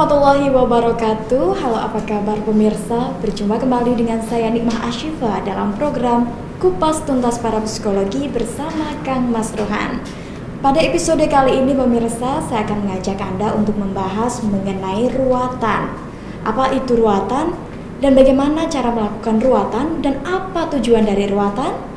warahmatullahi wabarakatuh Halo apa kabar pemirsa Berjumpa kembali dengan saya Nikmah Ashifa Dalam program Kupas Tuntas Para Psikologi bersama Kang Mas Rohan Pada episode kali ini pemirsa Saya akan mengajak Anda untuk membahas mengenai ruatan Apa itu ruatan? Dan bagaimana cara melakukan ruatan? Dan apa tujuan dari ruatan?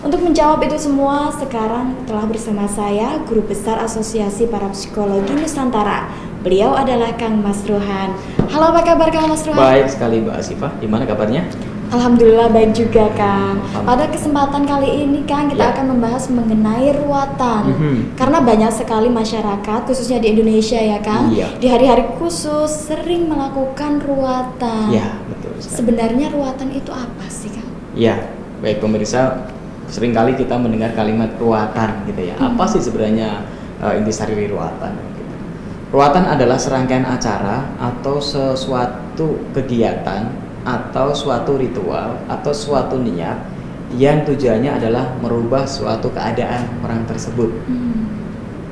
Untuk menjawab itu semua, sekarang telah bersama saya Guru Besar Asosiasi Para Psikologi Nusantara. Beliau adalah Kang Mas Ruhan. Halo, apa kabar Kang Mas Ruhan? Baik sekali Mbak Asifah, gimana kabarnya? Alhamdulillah baik juga Kang. Pada kesempatan kali ini Kang kita ya. akan membahas mengenai ruatan. Mm -hmm. Karena banyak sekali masyarakat khususnya di Indonesia ya Kang, iya. di hari-hari khusus sering melakukan ruatan. Ya, betul. Sekali. Sebenarnya ruatan itu apa sih Kang? Ya, baik pemirsa sering kali kita mendengar kalimat ruatan gitu ya. Hmm. Apa sih sebenarnya uh, intisari ruatan? Gitu. Ruatan adalah serangkaian acara atau sesuatu kegiatan atau suatu ritual atau suatu niat yang tujuannya adalah merubah suatu keadaan orang tersebut. Hmm.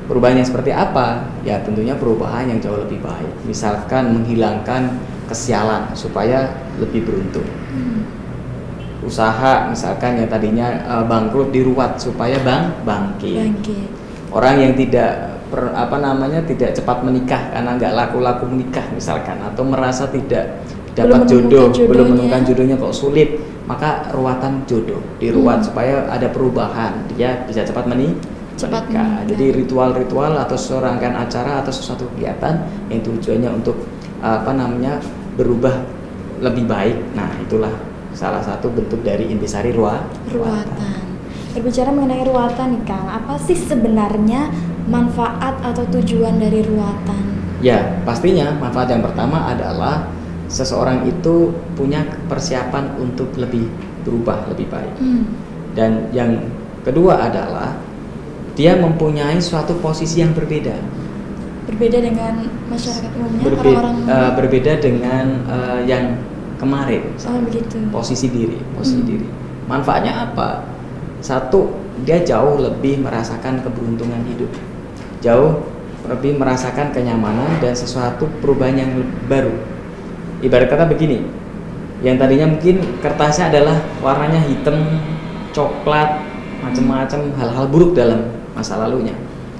Perubahan yang seperti apa? Ya tentunya perubahan yang jauh lebih baik. Misalkan menghilangkan kesialan supaya lebih beruntung. Hmm usaha misalkan yang tadinya uh, bangkrut diruat supaya bang bangkit. bangkit. Orang yang tidak per, apa namanya tidak cepat menikah karena nggak laku-laku menikah misalkan atau merasa tidak dapat jodoh, jodohnya. belum menemukan jodohnya kok sulit, maka ruatan jodoh diruat hmm. supaya ada perubahan dia bisa cepat menikah. Cepat menikah. Jadi ritual-ritual atau serangkaian acara atau sesuatu kegiatan yang tujuannya untuk apa namanya berubah lebih baik. Nah, itulah salah satu bentuk dari intisari ruah, ruatan. Berbicara mengenai ruatan nih Kang, apa sih sebenarnya manfaat atau tujuan dari ruatan? Ya, pastinya manfaat yang pertama adalah seseorang itu punya persiapan untuk lebih berubah lebih baik. Hmm. Dan yang kedua adalah dia mempunyai suatu posisi yang berbeda. Berbeda dengan masyarakat umumnya, Berbe orang-orang uh, berbeda dengan uh, yang kemarin. Oh, begitu. posisi diri posisi hmm. diri. Manfaatnya apa? Satu dia jauh lebih merasakan keberuntungan hidup. Jauh lebih merasakan kenyamanan dan sesuatu perubahan yang baru. Ibarat kata begini yang tadinya mungkin kertasnya adalah warnanya hitam coklat macam-macam hal-hal buruk dalam masa lalunya.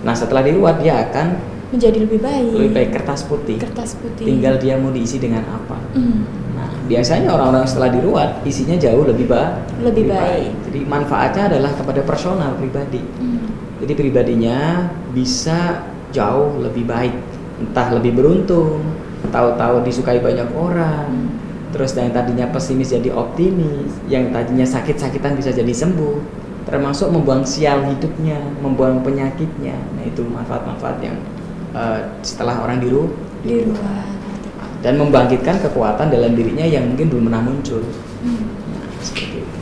Nah setelah diruat dia akan menjadi lebih baik. lebih baik kertas putih. Kertas putih. Tinggal dia mau diisi dengan apa. Mm biasanya orang-orang setelah diruat isinya jauh lebih, ba lebih, lebih baik. baik. Jadi manfaatnya adalah kepada personal pribadi. Hmm. Jadi pribadinya bisa jauh lebih baik, entah lebih beruntung, tahu-tahu disukai banyak orang. Hmm. Terus yang tadinya pesimis jadi optimis, yang tadinya sakit-sakitan bisa jadi sembuh, termasuk membuang sial hidupnya, membuang penyakitnya. Nah itu manfaat-manfaat yang uh, setelah orang diru diruat dan membangkitkan kekuatan dalam dirinya yang mungkin belum pernah muncul. Hmm. Nah, seperti itu.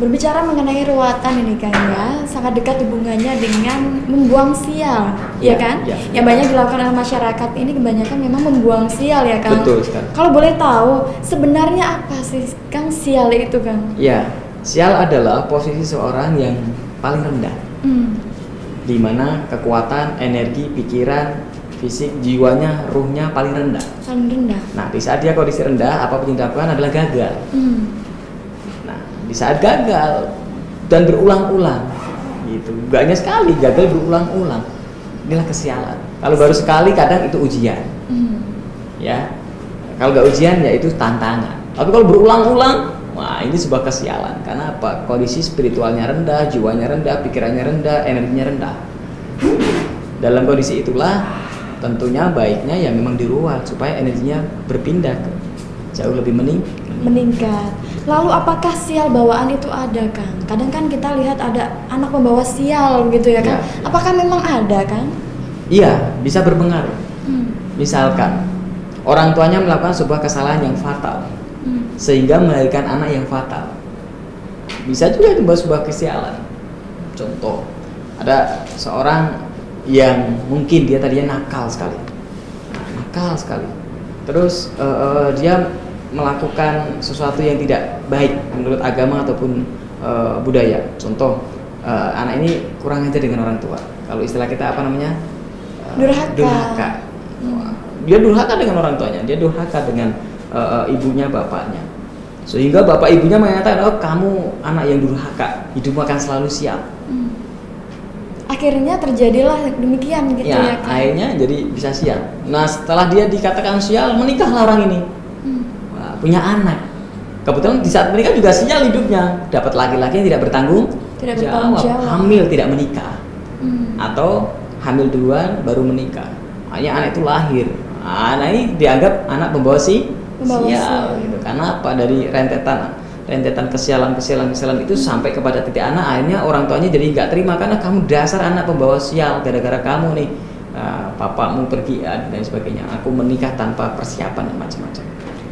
Berbicara mengenai ruatan ini kan ya, sangat dekat hubungannya dengan membuang sial, ya, ya kan? Ya, yang banyak dilakukan oleh masyarakat ini kebanyakan memang membuang sial ya kan? Betul sekali. Kalau boleh tahu, sebenarnya apa sih Kang sial itu Kang? Ya, sial adalah posisi seorang yang paling rendah. Hmm. Di mana kekuatan, energi, pikiran, fisik jiwanya ruhnya paling rendah. Paling rendah. Nah di saat dia kondisi rendah apa yang dilakukan adalah gagal. Hmm. nah di saat gagal dan berulang-ulang gitu. Hanya sekali gagal berulang-ulang. Inilah kesialan. Kalau baru sekali kadang itu ujian. Hmm. ya. Kalau gak ujian ya itu tantangan. Tapi kalau berulang-ulang wah ini sebuah kesialan. Karena apa? Kondisi spiritualnya rendah jiwanya rendah pikirannya rendah energinya rendah. Dalam kondisi itulah tentunya baiknya ya memang diruat supaya energinya berpindah ke jauh lebih mening meningkat. Lalu apakah sial bawaan itu ada, Kang? Kadang kan kita lihat ada anak pembawa sial gitu ya, Kang. Ya. Apakah memang ada, Kang? Iya, bisa berpengaruh. Hmm. Misalkan orang tuanya melakukan sebuah kesalahan yang fatal Hmm. sehingga melahirkan anak yang fatal. Bisa juga itu sebuah kesialan. Contoh, ada seorang yang mungkin dia tadinya nakal sekali, nakal sekali. Terus eh, eh, dia melakukan sesuatu yang tidak baik menurut agama ataupun eh, budaya. Contoh, eh, anak ini kurang ajar dengan orang tua. Kalau istilah kita apa namanya? Eh, Durhaka. durhaka. Hmm. Dia durhaka dengan orang tuanya, dia durhaka dengan eh, ibunya, bapaknya. Sehingga bapak ibunya mengatakan, "Oh, kamu anak yang durhaka, hidupmu akan selalu sial." Akhirnya terjadilah demikian gitu ya, ya, Kang. akhirnya jadi bisa sial. Nah, setelah dia dikatakan sial, menikahlah orang ini. Hmm. Wah, punya anak. Kebetulan di saat menikah juga sial hidupnya. Dapat laki-laki yang tidak bertanggung Tidak bertanggung jawab. hamil tidak menikah, Hmm. atau hamil duluan baru menikah. Hanya anak itu lahir. Nah, Anak ini dianggap anak pembawa si Pembawa sial. sial. Gitu. Karena apa? Dari rentetan rentetan kesialan kesialan kesialan itu sampai kepada titik anak akhirnya orang tuanya jadi nggak terima karena kamu dasar anak pembawa sial gara-gara kamu nih uh, papamu pergi uh, dan sebagainya aku menikah tanpa persiapan dan macam-macam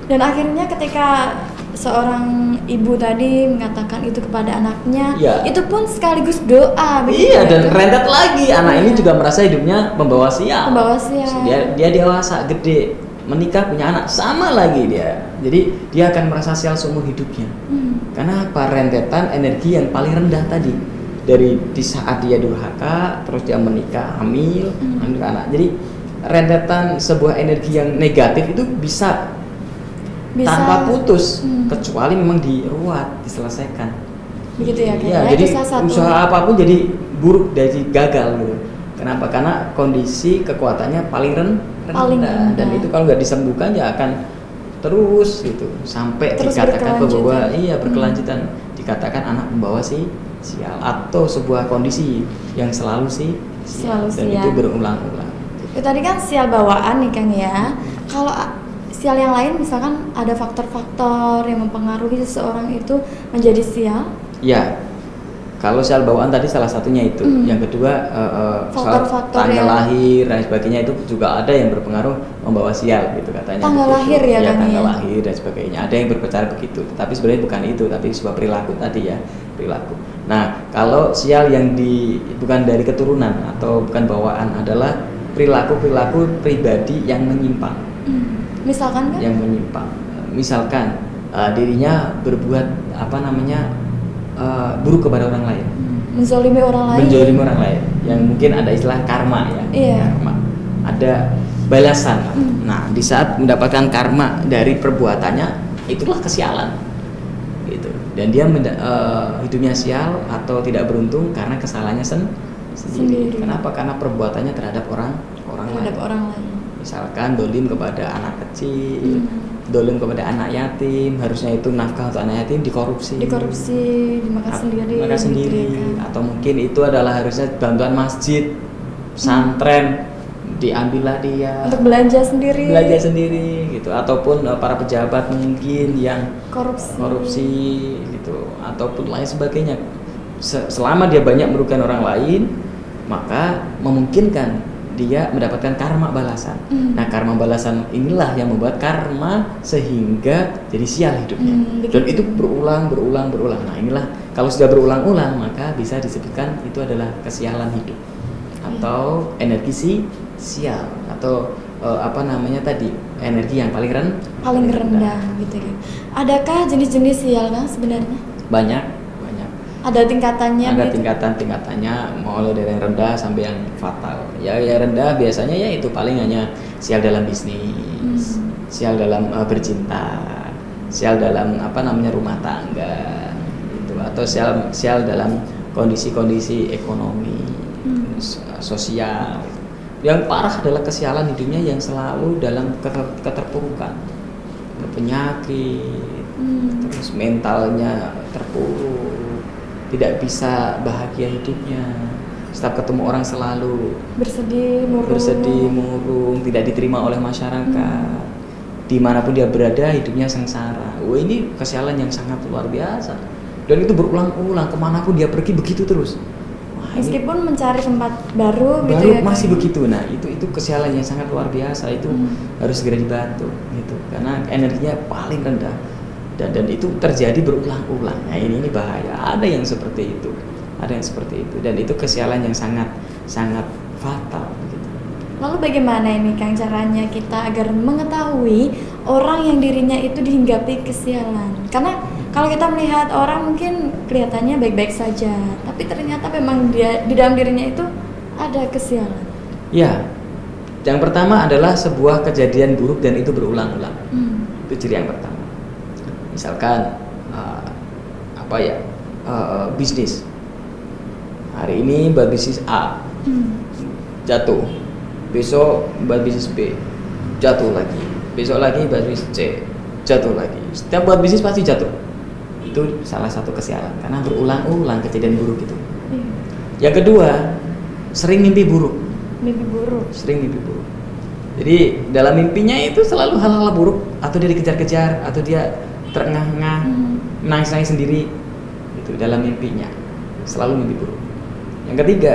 Dan akhirnya ketika seorang ibu tadi mengatakan itu kepada anaknya, Iya. itu pun sekaligus doa. begitu iya ya, dan Kang? rentet lagi anak ini Iya. juga merasa hidupnya pembawa sial Pembawa sial. dia dia dewasa gede menikah punya anak sama lagi dia jadi dia akan merasa sial seumur hidupnya Hmm. Karena apa? Rentetan energi yang paling rendah tadi dari di saat dia durhaka, terus dia menikah, hamil, Hmm. hamil anak. Jadi rentetan sebuah energi yang negatif itu bisa, Bisa- tanpa putus, Hmm. kecuali memang diruat, diselesaikan. Begitu ya? Iya, Nah, jadi satu- usaha apa pun jadi buruk, jadi gagal gitu. Kenapa? Karena kondisi kekuatannya paling ren- rendah, Paling rendah. dan itu kalau nggak disembuhkan ya akan terus gitu sampai Terus dikatakan bahwa iya Hmm. berkelanjutan dikatakan anak membawa si sial atau sebuah kondisi yang selalu si sial Selalu dan sial. itu berulang-ulang. Itu tadi kan sial bawaan nih Kang ya. Kalau a- sial yang lain misalkan ada faktor-faktor yang mempengaruhi seseorang itu menjadi sial. Ya, kalau sial bawaan tadi salah satunya itu. Hmm. Yang kedua soal Faktor-faktor tanggal yang- lahir dan sebagainya itu juga ada yang berpengaruh membawa sial gitu katanya. Tanggal begitu. lahir ya, Kang, tanggal ya? lahir dan sebagainya. Ada yang berbicara begitu. Tapi sebenarnya bukan itu, tapi sebuah perilaku tadi ya, perilaku. Nah, kalau sial yang di bukan dari keturunan atau bukan bawaan adalah perilaku-perilaku pribadi yang menyimpang Hmm. Misalkan kan? yang menyimpang. Misalkan eh, dirinya berbuat apa namanya eh, buruk kepada orang lain. Menzolimi orang lain. menjolimi orang lain, yang mungkin ada istilah karma ya, Iya. karma, ada balasan. Hmm. Nah, di saat mendapatkan karma dari perbuatannya, itulah kesialan, gitu. Dan dia eh, hidupnya sial atau tidak beruntung karena kesalahannya sen- sendiri. Sendiri. Kenapa? Karena perbuatannya terhadap orang orang terhadap lain orang lain. Misalkan dolim kepada anak kecil, Hmm. dolim kepada anak yatim, harusnya itu nafkah untuk anak yatim dikorupsi, Dikorupsi, dimakan sendiri. makan gitu sendiri, ya, Kang. atau mungkin itu adalah harusnya bantuan masjid, pesantren, diambillah dia, Untuk belanja sendiri. belajar sendiri, gitu, ataupun eh, para pejabat mungkin yang Korupsi. korupsi, gitu, ataupun lain sebagainya. Se- Selama dia banyak merugikan orang lain, maka memungkinkan dia mendapatkan karma balasan. Hmm. Nah, karma balasan inilah yang membuat karma sehingga jadi sial hidupnya. Hmm, Dan itu berulang, berulang, berulang. Nah, inilah kalau sudah berulang-ulang maka bisa disebutkan itu adalah kesialan hidup atau energi si sial atau eh, apa namanya tadi energi yang paling ren paling rendah gitu ya. Adakah jenis-jenis sial kan sebenarnya? banyak Ada tingkatannya ada gitu? tingkatan tingkatannya mulai dari yang rendah sampai yang fatal ya yang rendah biasanya ya itu paling hanya sial dalam bisnis Hmm. sial dalam eh, bercinta sial dalam apa namanya rumah tangga gitu atau sial sial dalam kondisi-kondisi ekonomi Hmm. sosial yang parah adalah kesialan hidupnya yang selalu dalam keter- keterpurukan penyakit Hmm. terus mentalnya terpuruk tidak bisa bahagia hidupnya setiap ketemu orang selalu Bersedih, murung. bersedih murung tidak diterima oleh masyarakat Hmm. di mana pun dia berada hidupnya sengsara wah ini kesialan yang sangat luar biasa dan itu berulang-ulang ke mana pun dia pergi begitu terus Wah, ini Meskipun mencari tempat baru, gitu baru ya. masih Kang. begitu nah itu itu kesialan yang sangat luar biasa itu Hmm. harus segera dibantu gitu karena energinya paling rendah dan dan itu terjadi berulang-ulang nah ini ini bahaya ada yang seperti itu ada yang seperti itu dan itu kesialan yang sangat sangat fatal gitu. Lalu bagaimana ini Kang caranya kita agar mengetahui orang yang dirinya itu dihinggapi kesialan? Karena kalau kita melihat orang mungkin kelihatannya baik-baik saja, tapi ternyata memang dia di dalam dirinya itu ada kesialan. ya yang pertama adalah sebuah kejadian buruk dan itu berulang-ulang Hmm. itu ciri yang pertama misalkan uh, apa ya uh, bisnis. Hari ini buat bisnis A. Hmm. jatuh. Besok buat bisnis B. Jatuh lagi. Besok lagi buat bisnis C. Jatuh lagi. Setiap buat bisnis pasti jatuh. Itu salah satu kesialan karena berulang-ulang kejadian buruk itu. Iya. yang kedua sering mimpi buruk. Mimpi buruk. sering mimpi buruk. Jadi dalam mimpinya itu selalu hal-hal buruk. Atau dia dikejar-kejar atau dia terengah-engah Hmm. nangis-nangis sendiri itu dalam mimpinya selalu mimpi buruk yang ketiga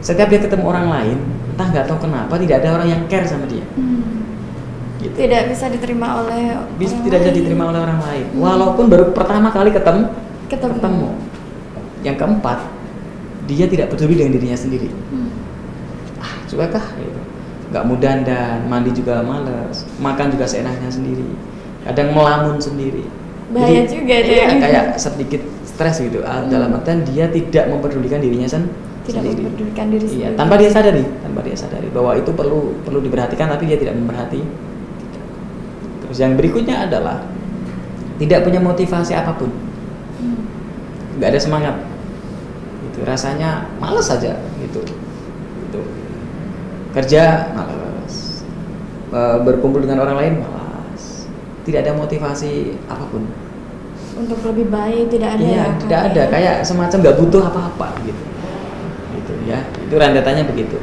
setiap dia ketemu orang lain entah nggak tahu kenapa tidak ada orang yang care sama dia Hmm. gitu Tidak bisa diterima oleh bisa orang tidak bisa diterima oleh orang lain Hmm. walaupun baru pertama kali ketemu Ketemu. yang keempat dia tidak peduli dengan dirinya sendiri Hmm. ah cukakah gitu nggak mau dandan mandi juga males makan juga seenaknya sendiri kadang melamun sendiri. Bahaya juga itu iya, ya. kayak sedikit stres gitu. Ah, Hmm. dalam artian dia tidak mempedulikan dirinya sen- Tidak sendiri. mempedulikan diri iya sendiri. tanpa dia sadari tanpa dia sadari bahwa itu perlu perlu diperhatikan tapi dia tidak memperhati. Terus yang berikutnya adalah tidak punya motivasi apa pun. Hmm. nggak ada semangat. Itu rasanya males saja gitu. Gitu kerja males. Eh, berkumpul dengan orang lain malas tidak ada motivasi apa pun. Untuk lebih baik tidak ada iya ya, tidak ada. ya? kayak semacam nggak butuh apa-apa gitu. Gitu ya. Itu rentetannya begitu.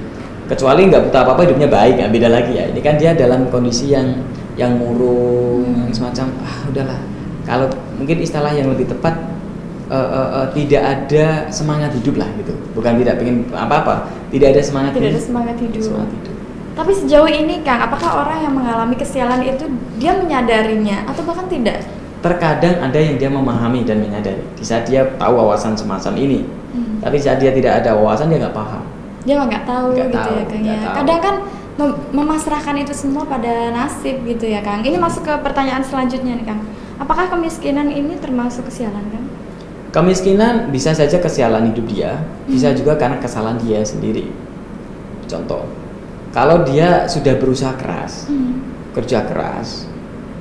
Kecuali nggak butuh apa-apa hidupnya baik ya beda lagi ya. Ini kan dia dalam kondisi yang yang murung Hmm. semacam ah udahlah. Kalau mungkin istilah yang lebih tepat eh, eh, eh, tidak ada semangat hidup lah gitu. Bukan tidak pengen apa-apa. Tidak ada semangat Tidak ada hidup. semangat hidup. semangat hidup Tapi sejauh ini Kang, apakah orang yang mengalami kesialan itu dia menyadarinya atau bahkan tidak? terkadang ada yang dia memahami dan menyadari di saat dia tahu wawasan semacam ini Hmm. tapi saat dia tidak ada wawasan dia nggak paham Dia mah nggak tahu Nggak gitu tahu, ya Kang ya. tahu. Kadang kan mem- memasrahkan itu semua pada nasib gitu ya Kang. Ini masuk ke pertanyaan selanjutnya nih Kang. Apakah kemiskinan ini termasuk kesialan Kang? Kemiskinan bisa saja kesialan hidup dia, bisa Hmm. juga karena kesalahan dia sendiri. Contoh, kalau dia sudah berusaha keras, Hmm. kerja keras,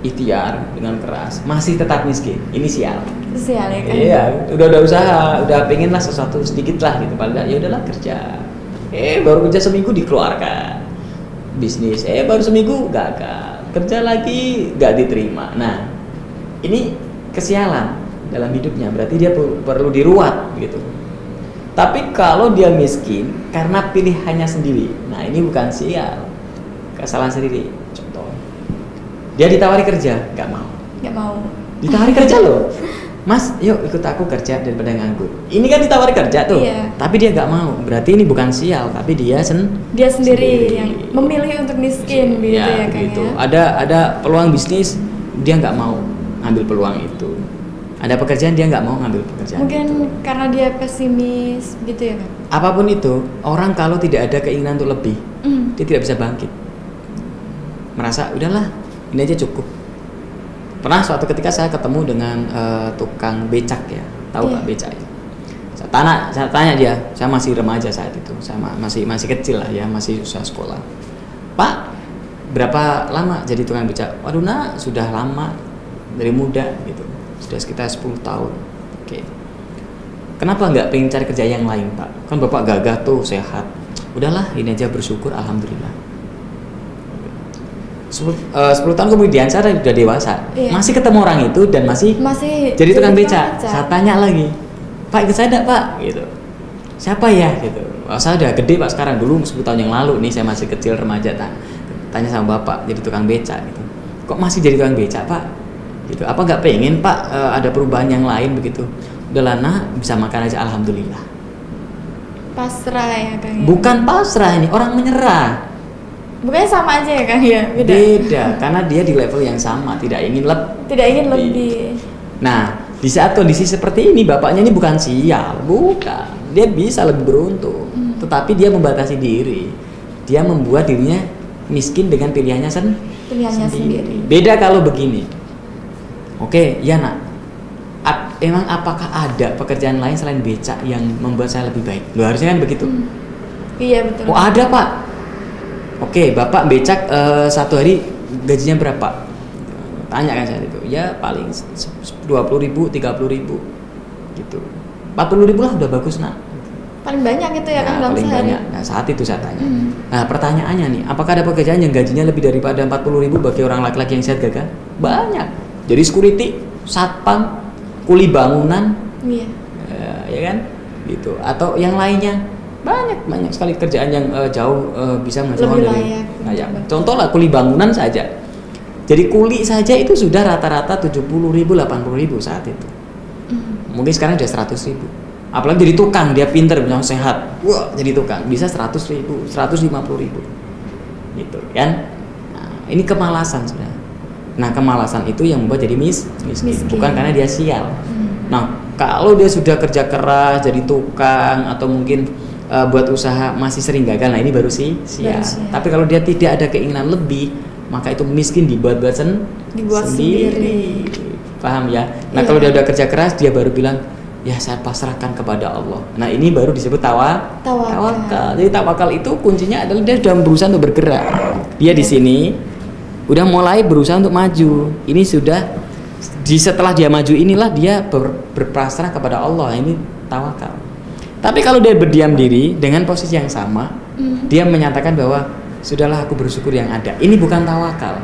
ikhtiar dengan keras, masih tetap miskin, ini sial. Kesial ya Kang. Iya, udah udah usaha, udah pengen lah sesuatu sedikit lah gitu, nggak, ya udahlah kerja. Eh baru kerja seminggu dikeluarkan, bisnis. Eh baru seminggu gagal, kerja lagi nggak diterima. Nah, ini kesialan dalam hidupnya, berarti dia per- perlu diruat gitu. Tapi kalau dia miskin karena pilihannya sendiri, nah ini bukan sial, kesalahan sendiri. Contoh, dia ditawari kerja, nggak mau Nggak mau. ditawari kerja loh mas yuk ikut aku kerja daripada nganggur ini kan ditawari kerja tuh Iya. tapi dia nggak mau berarti ini bukan sial tapi dia sen Dia sendiri, yang memilih untuk miskin gitu ya, gitu. ya. ada ada peluang bisnis dia nggak mau ngambil peluang itu ada pekerjaan dia nggak mau ngambil pekerjaan Mungkin itu. karena dia pesimis gitu ya Kang. apa pun itu orang kalau tidak ada keinginan untuk lebih Hmm. dia tidak bisa bangkit merasa udahlah ini aja cukup pernah suatu ketika saya ketemu dengan eh, tukang becak ya tahu Iya. pak becak ya saya tanya saya tanya dia saya masih remaja saat itu saya ma- masih masih kecil lah ya masih usaha sekolah pak berapa lama jadi tukang becak waduh nak sudah lama dari muda gitu sudah sekitar 10 tahun oke Kenapa nggak pengen cari kerja yang lain pak? Kan bapak gagah tuh sehat. Udahlah ini aja bersyukur alhamdulillah. 10, eh, 10 tahun kemudian saya udah dewasa, Iya. masih ketemu orang itu dan masih Masih jadi tukang becak. beca. Saya tanya lagi, Pak ikut saya enggak Pak? Gitu. Siapa ya? Gitu. Oh, saya udah gede Pak sekarang dulu 10 tahun yang lalu nih saya masih kecil remaja tak. Tanya sama bapak jadi tukang beca gitu. Kok masih jadi tukang beca Pak? Gitu. Apa nggak pengen pak eh, ada perubahan yang lain begitu? Udahlah nak bisa makan aja alhamdulillah. Pasrah ya kang ya? bukan pasrah ini orang menyerah. Bukannya sama aja ya kang ya? Beda? Beda karena dia di level yang sama tidak ingin leb tidak ingin lebih. Nah di saat kondisi seperti ini bapaknya ini bukan sial bukan. Dia bisa lebih beruntung Hmm. tetapi dia membatasi diri. Dia membuat dirinya miskin dengan pilihannya sen pilihannya sendiri, beda kalau begini oke ya nak. A- emang apakah ada pekerjaan lain selain becak yang membuat saya lebih baik? Lo harusnya kan begitu. Hmm. iya betul. Oh ada pak. Oke bapak becak eh, satu hari gajinya berapa? Tanya kan saat itu ya paling dua puluh ribu tiga puluh ribu gitu. empat puluh ribu lah udah bagus nak. Paling banyak itu ya, kan dalam paling sehari. banyak. Nah saat itu saya tanya. Hmm. nah pertanyaannya nih apakah ada pekerjaan yang gajinya lebih daripada empat puluh ribu bagi orang laki-laki yang sehat gagah banyak jadi security satpam kuli bangunan. Iya. Eh, ya kan? Gitu. Atau yang lainnya. Banyak banyak sekali kerjaan yang eh, jauh eh, bisa uang dari layak nah, ya. contoh lah kuli bangunan saja. Jadi kuli saja itu sudah rata-rata tujuh puluh ribu delapan ribu saat itu. Hmm. mungkin sekarang udah seratus ribu. Apalagi jadi tukang dia pinter punya sehat. Wah jadi tukang. Bisa seratus ribu seratus lima puluh ribu. Gitu kan? Nah, ini kemalasan sebenarnya nah kemalasan itu yang membuat jadi mis miskin, Miskin. bukan karena dia sial Hmm. nah kalau dia sudah kerja keras jadi tukang atau mungkin uh, buat usaha masih sering gagal nah ini baru sih sial Baru sial. tapi kalau dia tidak ada keinginan lebih maka itu miskin dibuat-buat sen- Dibuat sendiri. paham ya nah Iya. kalau dia udah kerja keras dia baru bilang ya saya pasrahkan kepada Allah nah ini baru disebut tawa Tawakal. jadi tawakal itu kuncinya adalah dia sudah berusaha untuk bergerak dia di Iya. sini udah mulai berusaha untuk maju. Ini sudah di setelah dia maju inilah dia ber- berpasrah kepada Allah. Ini tawakal. Tapi kalau dia berdiam diri dengan posisi yang sama Hmm. dia menyatakan bahwa sudahlah aku bersyukur yang ada. Ini bukan tawakal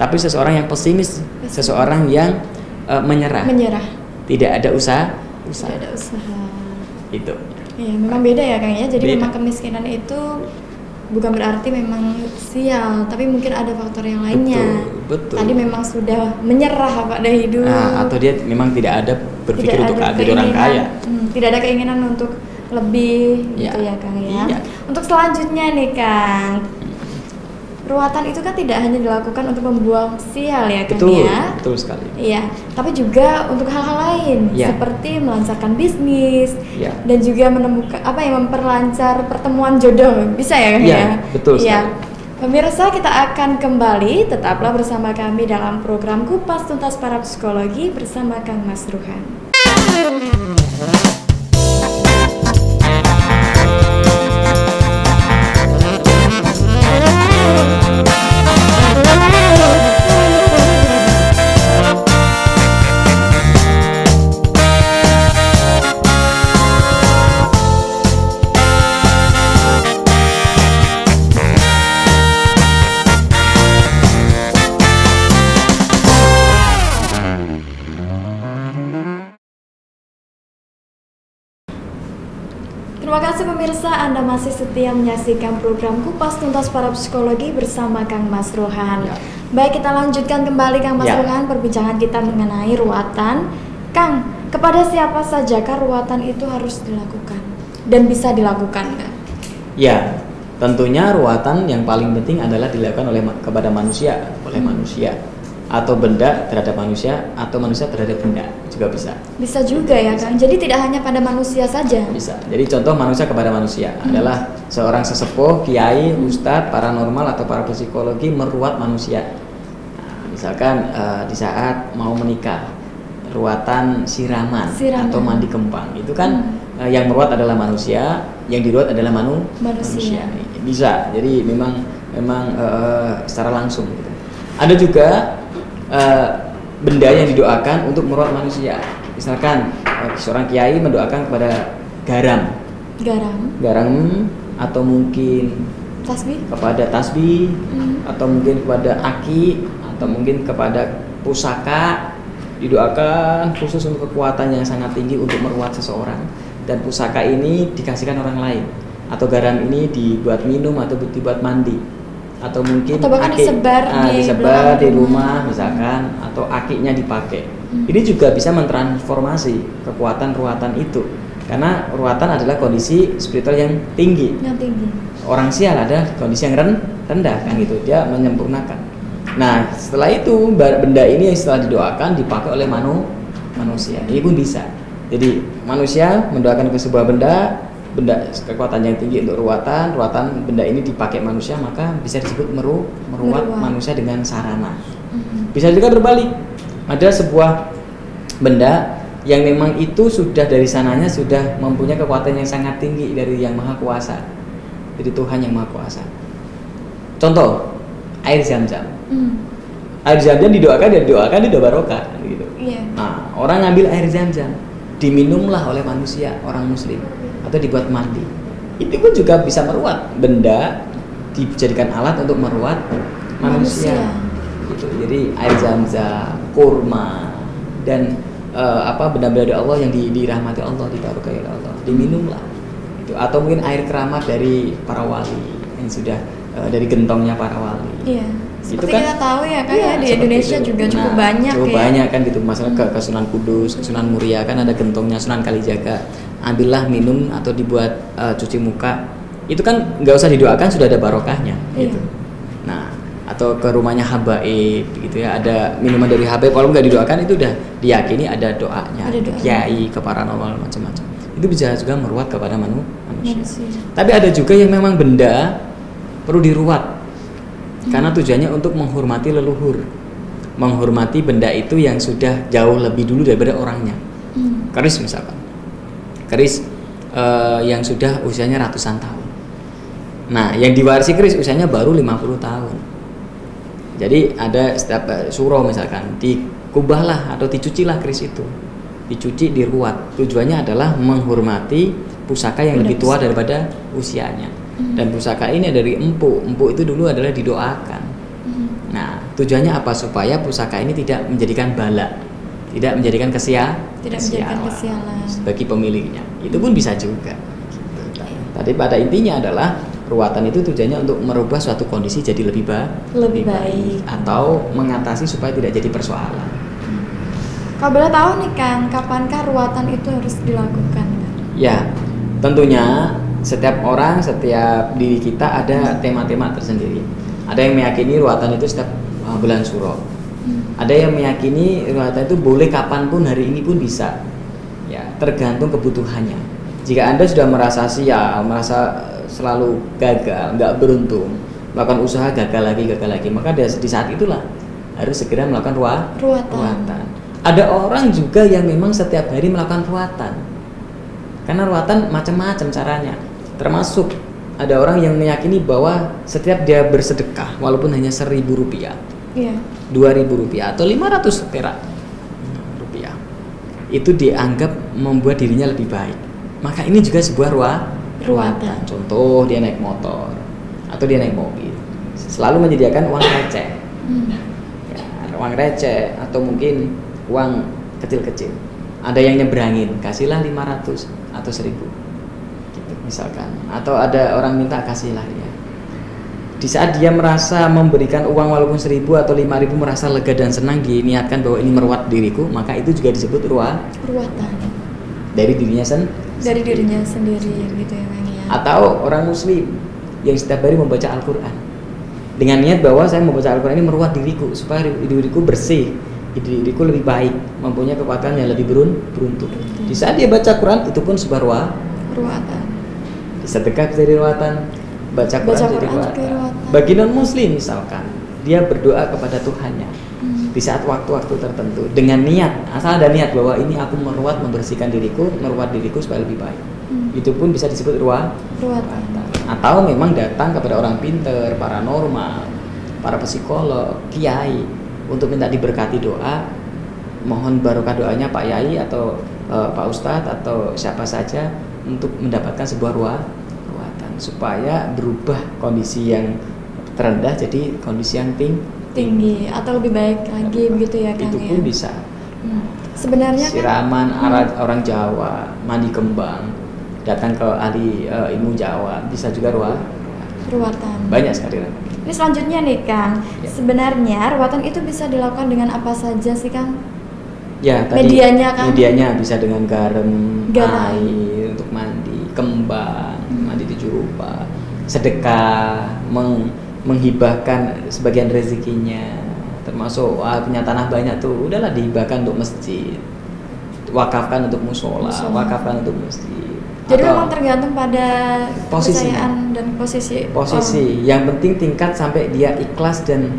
tapi seseorang yang pesimis Pesimis. seseorang yang eh, menyerah. Menyerah. Tidak ada usaha usaha. Tidak ada usaha. Itu. Iya, memang beda ya Kang ya. Jadi Beda. memang kemiskinan itu bukan berarti memang sial, tapi mungkin ada faktor yang lainnya. betul Tadi memang sudah menyerah pada hidup. Nah, atau dia memang tidak ada berpikir tidak untuk ada jadi orang kaya Hmm, tidak ada keinginan untuk lebih Iya. gitu ya Kang ya. Iya. Untuk selanjutnya nih Kang. Ruatan itu kan tidak hanya dilakukan untuk membuang sial ya betul ya. betul sekali Iya, tapi juga untuk hal-hal lain Iya. seperti melancarkan bisnis Iya. dan juga menemukan apa ya memperlancar pertemuan jodoh bisa ya Kang Iya, ya? betul sekali. Pemirsa kita akan kembali tetaplah bersama kami dalam program Kupas Tuntas Para Psikologi bersama Kang Mas Ruhan. Masih setia menyaksikan program Kupas Tuntas Para Psikologi bersama Kang Mas Rohan. Ya. Baik kita lanjutkan kembali Kang Mas Ya. Rohan perbincangan kita mengenai ruatan. Kang, kepada siapa saja kah ruatan itu harus dilakukan dan bisa dilakukan Kang? ya tentunya ruatan yang paling penting adalah dilakukan oleh kepada manusia oleh Hmm. manusia atau benda terhadap manusia atau manusia terhadap benda juga bisa Bisa juga ya Kang. Jadi tidak hanya pada manusia saja. bisa jadi contoh manusia kepada manusia Hmm. adalah seorang sesepuh kiai ustadz paranormal atau para psikologi meruat manusia Nah, misalkan eh, di saat mau menikah ruatan siraman, Siraman. atau mandi kembang itu kan Hmm. eh, yang meruat adalah manusia yang diruat adalah manu Manusia. bisa jadi memang memang eh, secara langsung gitu. ada juga eh, benda yang didoakan untuk meruat manusia. Misalkan eh, seorang kiai mendoakan kepada garam. Garam, garam atau mungkin tasbih. kepada tasbih Hmm. atau mungkin kepada aki atau mungkin kepada pusaka. Didoakan khusus untuk kekuatan yang sangat tinggi untuk meruat seseorang. Dan pusaka ini dikasihkan orang lain. Atau garam ini dibuat minum atau dibuat mandi atau mungkin Atau bahkan disebar ah, di disebar belakang di rumah. misalkan atau akinya dipakai. Hmm. Ini juga bisa mentransformasi kekuatan ruatan itu. Karena ruatan adalah kondisi spiritual yang tinggi. Yang tinggi. Orang sial ada kondisi yang ren- rendah kan gitu. Dia menyempurnakan. Nah, setelah itu benda ini yang setelah didoakan dipakai oleh manu manusia. Ini pun bisa. Jadi manusia mendoakan ke sebuah benda, benda kekuatan yang tinggi untuk ruatan, ruatan benda ini dipakai manusia maka bisa disebut meru meruat Meruat. manusia dengan sarana. Mhm. Bisa juga berbalik. Ada sebuah benda yang memang itu sudah dari sananya sudah mempunyai kekuatan yang sangat tinggi dari yang maha kuasa. Dari Tuhan yang maha kuasa. Contoh, air zam-zam. Hmm. Air zam-zam didoakan dan didoakan itu barokah gitu. Iya. Nah, orang ngambil air zam-zam, diminumlah oleh manusia, orang muslim atau dibuat mandi. Itu pun juga bisa meruat benda dijadikan alat untuk meruat manusia. Manusia. Gitu. Jadi air zam-zam, kurma dan eh, apa benda-benda dari Allah yang di, dirahmati Allah, dibarokai oleh Allah, diminumlah. Itu atau mungkin air keramat dari para wali yang sudah eh, dari gentongnya para wali. Iya. Itu Seperti kan- kita tahu ya kan Iya, ya di seperti Indonesia itu. juga cukup Nah, banyak cukup ya. banyak kan gitu masalah ke, ke Sunan Kudus ke Sunan Muria kan ada gentongnya Sunan Kalijaga ambillah minum atau dibuat eh, cuci muka itu kan nggak usah didoakan sudah ada barokahnya Iya. gitu nah atau ke rumahnya habaib gitu ya ada minuman dari habaib kalau nggak didoakan itu udah diyakini ada doanya Ada doa. kiai ke paranormal macam-macam itu bisa juga meruat kepada manu- manusia Manusia. tapi ada juga yang memang benda perlu diruat karena tujuannya untuk menghormati leluhur, menghormati benda itu yang sudah jauh lebih dulu daripada orangnya. Hmm. Keris misalkan, keris eh, yang sudah usianya ratusan tahun. Nah, yang diwarisi keris usianya baru 50 tahun. Jadi ada setiap eh, suro misalkan dikubahlah atau dicucilah keris itu, dicuci diruat. Tujuannya adalah menghormati pusaka yang Benda lebih tua pusaka. daripada usianya. Hmm. Dan pusaka ini dari empu. Empu itu dulu adalah didoakan. Hmm. Nah, tujuannya apa? Supaya pusaka ini tidak menjadikan bala, tidak menjadikan kesia, Tidak menjadikan kesialan. bagi pemiliknya. Itu pun bisa juga. Gitu. Tadi pada intinya adalah ruatan itu tujuannya untuk merubah suatu kondisi jadi lebih, ba- Lebih baik. atau mengatasi supaya tidak jadi persoalan. Kalau boleh tahu nih Kang, kapankah ruatan itu harus dilakukan? Ya, tentunya setiap orang, setiap diri kita ada tema-tema tersendiri. Ada yang meyakini ruatan itu setiap uh, bulan suro. Hmm. Ada yang meyakini ruatan itu boleh kapan pun hari ini pun bisa. Ya, tergantung kebutuhannya. Jika anda sudah merasa sial, merasa eh, selalu gagal, nggak beruntung, melakukan usaha gagal lagi, gagal lagi, maka di di saat itulah harus segera melakukan rua- Ruatan. Ada orang juga yang memang setiap hari melakukan ruatan. Karena ruatan macam-macam caranya. Termasuk ada orang yang meyakini bahwa setiap dia bersedekah walaupun hanya seribu rupiah, Iya. dua ribu rupiah atau 500 perak rupiah itu dianggap membuat dirinya lebih baik. Maka ini juga sebuah rua, Ruatan. Contoh dia naik motor atau dia naik mobil, selalu menyediakan uang receh Hmm. ya, uang receh atau mungkin uang kecil-kecil ada yang nyebrangin kasihlah 500 atau 1000 gitu misalkan atau ada orang minta kasihlah ya di saat dia merasa memberikan uang walaupun 1000 atau 5000 merasa lega dan senang diniatkan bahwa ini meruat diriku maka itu juga disebut ruah Ruatan. dari dirinya sen Dari dirinya sendiri gitu ya Kang ya. atau orang muslim yang setiap hari membaca Al-Quran dengan niat bahwa saya membaca Al-Quran ini meruat diriku supaya diriku bersih diriku lebih baik mempunyai kekuatan yang lebih berun beruntung di saat dia baca Quran itu pun sebuah ruah Ruatan. Sedekah dari ruatan baca Quran Baca jadi ruatan bagi non muslim misalkan dia berdoa kepada Tuhannya. Hmm. di saat waktu-waktu tertentu dengan niat asal ada niat bahwa ini aku meruat membersihkan diriku meruat diriku supaya lebih baik. Hmm. itu pun bisa disebut ruah Ruatan. atau memang datang kepada orang pinter, paranormal, para psikolog, kiai untuk minta diberkati doa, mohon barokah doanya Pak Yai atau eh, Pak Ustadz atau siapa saja untuk mendapatkan sebuah ruah ruatan supaya berubah kondisi yang terendah jadi kondisi yang ting Tinggi atau lebih baik lagi begitu ya Kang itu ya. pun bisa Hmm. Sebenarnya kan siraman ara- orang Jawa mandi kembang datang ke ahli eh, ilmu Jawa bisa juga ruah Ruatan. Banyak sekali Ran. Ini selanjutnya nih Kang, Ya. sebenarnya ruatan itu bisa dilakukan dengan apa saja sih Kang? Ya, tadi Medianya kan? Medianya bisa dengan garam, Garam. air untuk mandi, kembang, mandi tujuh rupa, sedekah, meng- menghibahkan sebagian rezekinya, termasuk wah punya tanah banyak tuh, udahlah dihibahkan untuk masjid, wakafkan untuk musola, Musola. wakafkan untuk masjid. Jadi Atau memang tergantung pada Posisinya. kepercayaan dan posisi posisi, yang penting tingkat sampai dia ikhlas dan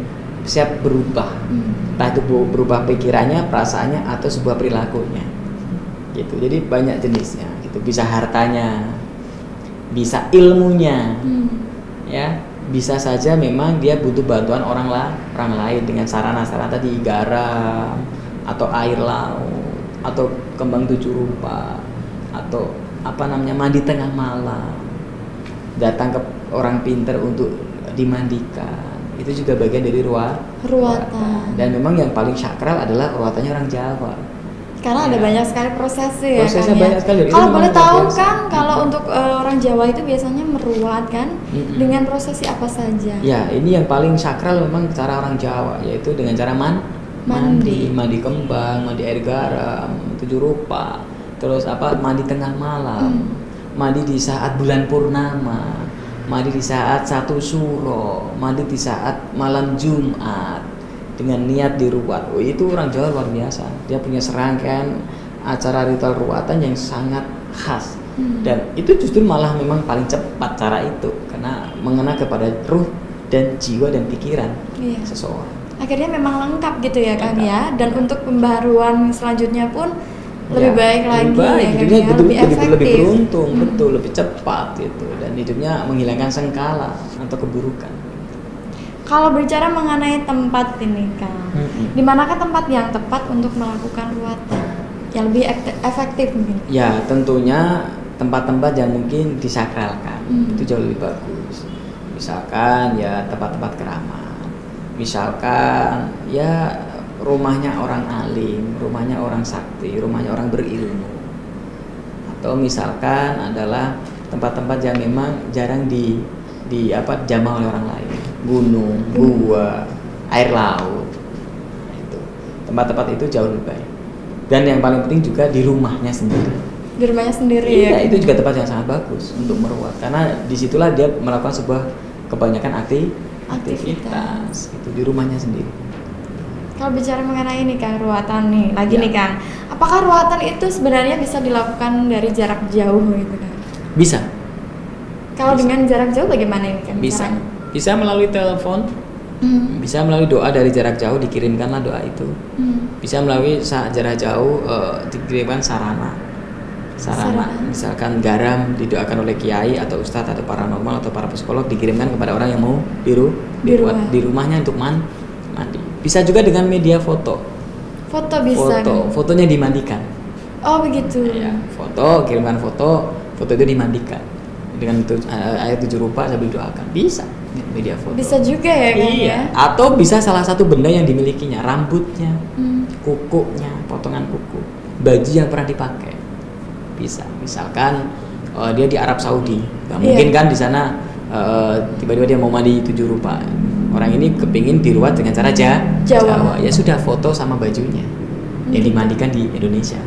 siap berubah. Hmm. entah itu berubah pikirannya, perasaannya atau sebuah perilakunya. Gitu. Jadi banyak jenisnya gitu. Bisa hartanya, bisa ilmunya, Hmm. ya. Bisa saja memang dia butuh bantuan orang lah, orang lain dengan sarana-sarana tadi garam atau air laut atau kembang tujuh rupa atau apa namanya mandi tengah malam. Datang ke orang pinter untuk dimandikan. Itu juga bagian dari ruah Ruatan. dan memang yang paling sakral adalah ruatannya orang Jawa. Karena ada Ya. banyak sekali prosesnya ya Prosesnya Kang, ya. banyak sekali. Kalau boleh tahu biasa. kan, kalau untuk eh, orang Jawa itu biasanya meruat kan Mm-mm. dengan prosesi apa saja? Ya, ini yang paling sakral memang cara orang Jawa, yaitu dengan cara man Mandi. mandi, mandi kembang, mandi air garam, tujuh rupa, terus apa mandi tengah malam, Hmm. mandi di saat bulan purnama, mandi di saat satu suro, mandi di saat malam Jumat dengan niat diruat. Oh, itu orang Jawa luar biasa. Dia punya serangkaian acara ritual ruatan yang sangat khas. Hmm. Dan itu justru malah memang paling cepat cara itu karena mengena kepada ruh dan jiwa dan pikiran Iya. seseorang. Akhirnya memang lengkap gitu ya Kang Lengkap. ya. Dan untuk pembaruan selanjutnya pun lebih Ya, baik lagi lebih baik, ya Kang hidupnya ya, betul, lebih lebih, efektif. lebih beruntung, Hmm. betul, lebih cepat gitu dan hidupnya menghilangkan sengkala atau keburukan. Kalau berbicara mengenai tempat ini Kang, Mm-mm. di manakah tempat yang tepat untuk melakukan ruatan yang lebih ek- efektif mungkin? Ya, tentunya tempat-tempat yang mungkin disakralkan Hmm. itu jauh lebih bagus. Misalkan ya tempat-tempat keramat. Misalkan ya rumahnya orang alim, rumahnya orang sakti, rumahnya orang berilmu. Atau misalkan adalah tempat-tempat yang memang jarang di di apa jamah oleh orang lain. Gunung, gua, air laut. Itu. Tempat-tempat itu jauh lebih baik. Dan yang paling penting juga di rumahnya sendiri. Di rumahnya sendiri Iya, ya? itu juga tempat yang sangat bagus untuk meruat karena di situlah dia melakukan sebuah kebanyakan akti aktivitas itu di rumahnya sendiri. Kalau bicara mengenai ini Kang, ruatan nih, lagi Ya. nih Kang. Apakah ruatan itu sebenarnya bisa dilakukan dari jarak jauh gitu Kang? Bisa, Kalau dengan jarak jauh bagaimana ini Kang? bisa, caranya? Bisa melalui telepon, Hmm. bisa melalui doa dari jarak jauh dikirimkanlah doa itu, Hmm. bisa melalui jarak jauh eh, dikirimkan sarana, sarana, Sarana. misalkan garam didoakan oleh kiai atau ustadz atau paranormal atau para psikolog dikirimkan kepada orang yang mau diru Di rumah. di rumahnya untuk man mandi. Bisa juga dengan media foto. Foto bisa foto Kang? fotonya dimandikan Oh begitu. ya foto kirimkan foto foto itu dimandikan dengan tu, eh, ayat tujuh rupa sambil doakan bisa media foto Bisa juga ya Kang iya ya? atau bisa salah satu benda yang dimilikinya rambutnya Hmm. kukunya potongan kuku baju yang pernah dipakai bisa misalkan eh, dia di Arab Saudi nggak Iya. mungkin kan di sana eh, tiba-tiba dia mau mandi tujuh rupa orang ini kepingin diruat dengan cara ja- Jawa. ya sudah foto sama bajunya yang Hmm. dimandikan di Indonesia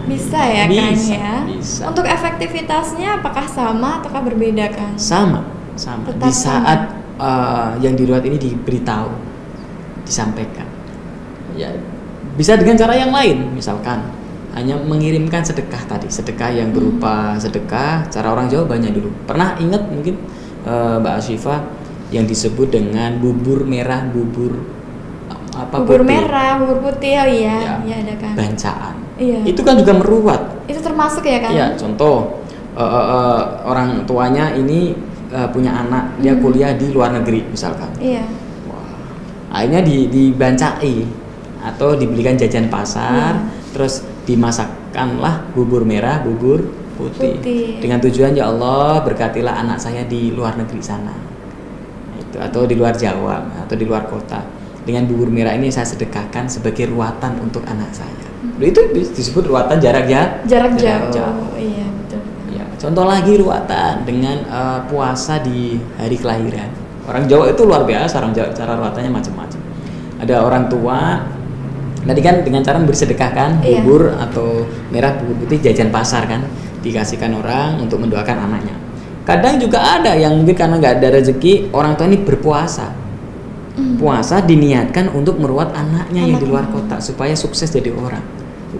Bisa ya Bisa, ya? bisa. Untuk efektivitasnya apakah sama ataukah berbeda Kang? sama sama Tetap di sama. saat eh, yang diruat ini diberitahu disampaikan ya bisa dengan cara yang lain misalkan hanya mengirimkan sedekah tadi sedekah yang berupa sedekah cara orang Jawa banyak dulu pernah ingat mungkin eh, Mbak Asyifa yang disebut dengan bubur merah bubur apa bubur putih? merah, bubur putih, oh iya, Ya. iya ada Kang. bancaan Iya. itu kan juga meruat Itu termasuk ya Kang? Iya, contoh eh, eh, eh, orang tuanya ini eh, punya anak, dia Hmm. kuliah di luar negeri misalkan. Iya. Wah, akhirnya di, dibancai atau dibelikan jajan pasar, Iya. terus dimasakkanlah bubur merah, bubur putih. Putih. Dengan tujuan ya Allah berkatilah anak saya di luar negeri sana, Nah, itu atau di luar Jawa atau di luar kota. Dengan bubur merah ini saya sedekahkan sebagai ruatan untuk anak saya. Loh, itu disebut ruatan jarak ya Jarak, jauh. Iya betul. Ya, Contoh lagi ruatan dengan uh, puasa di hari kelahiran. Orang Jawa itu luar biasa, orang Jawa cara ruatannya macam-macam. Ada orang tua tadi kan dengan cara memberi sedekah kan Iya. bubur atau merah bubur putih jajan pasar kan dikasihkan orang untuk mendoakan anaknya. Kadang juga ada yang mungkin karena nggak ada rezeki orang tua ini berpuasa. Hmm. Puasa diniatkan untuk meruat anaknya yang di luar kota supaya sukses jadi orang.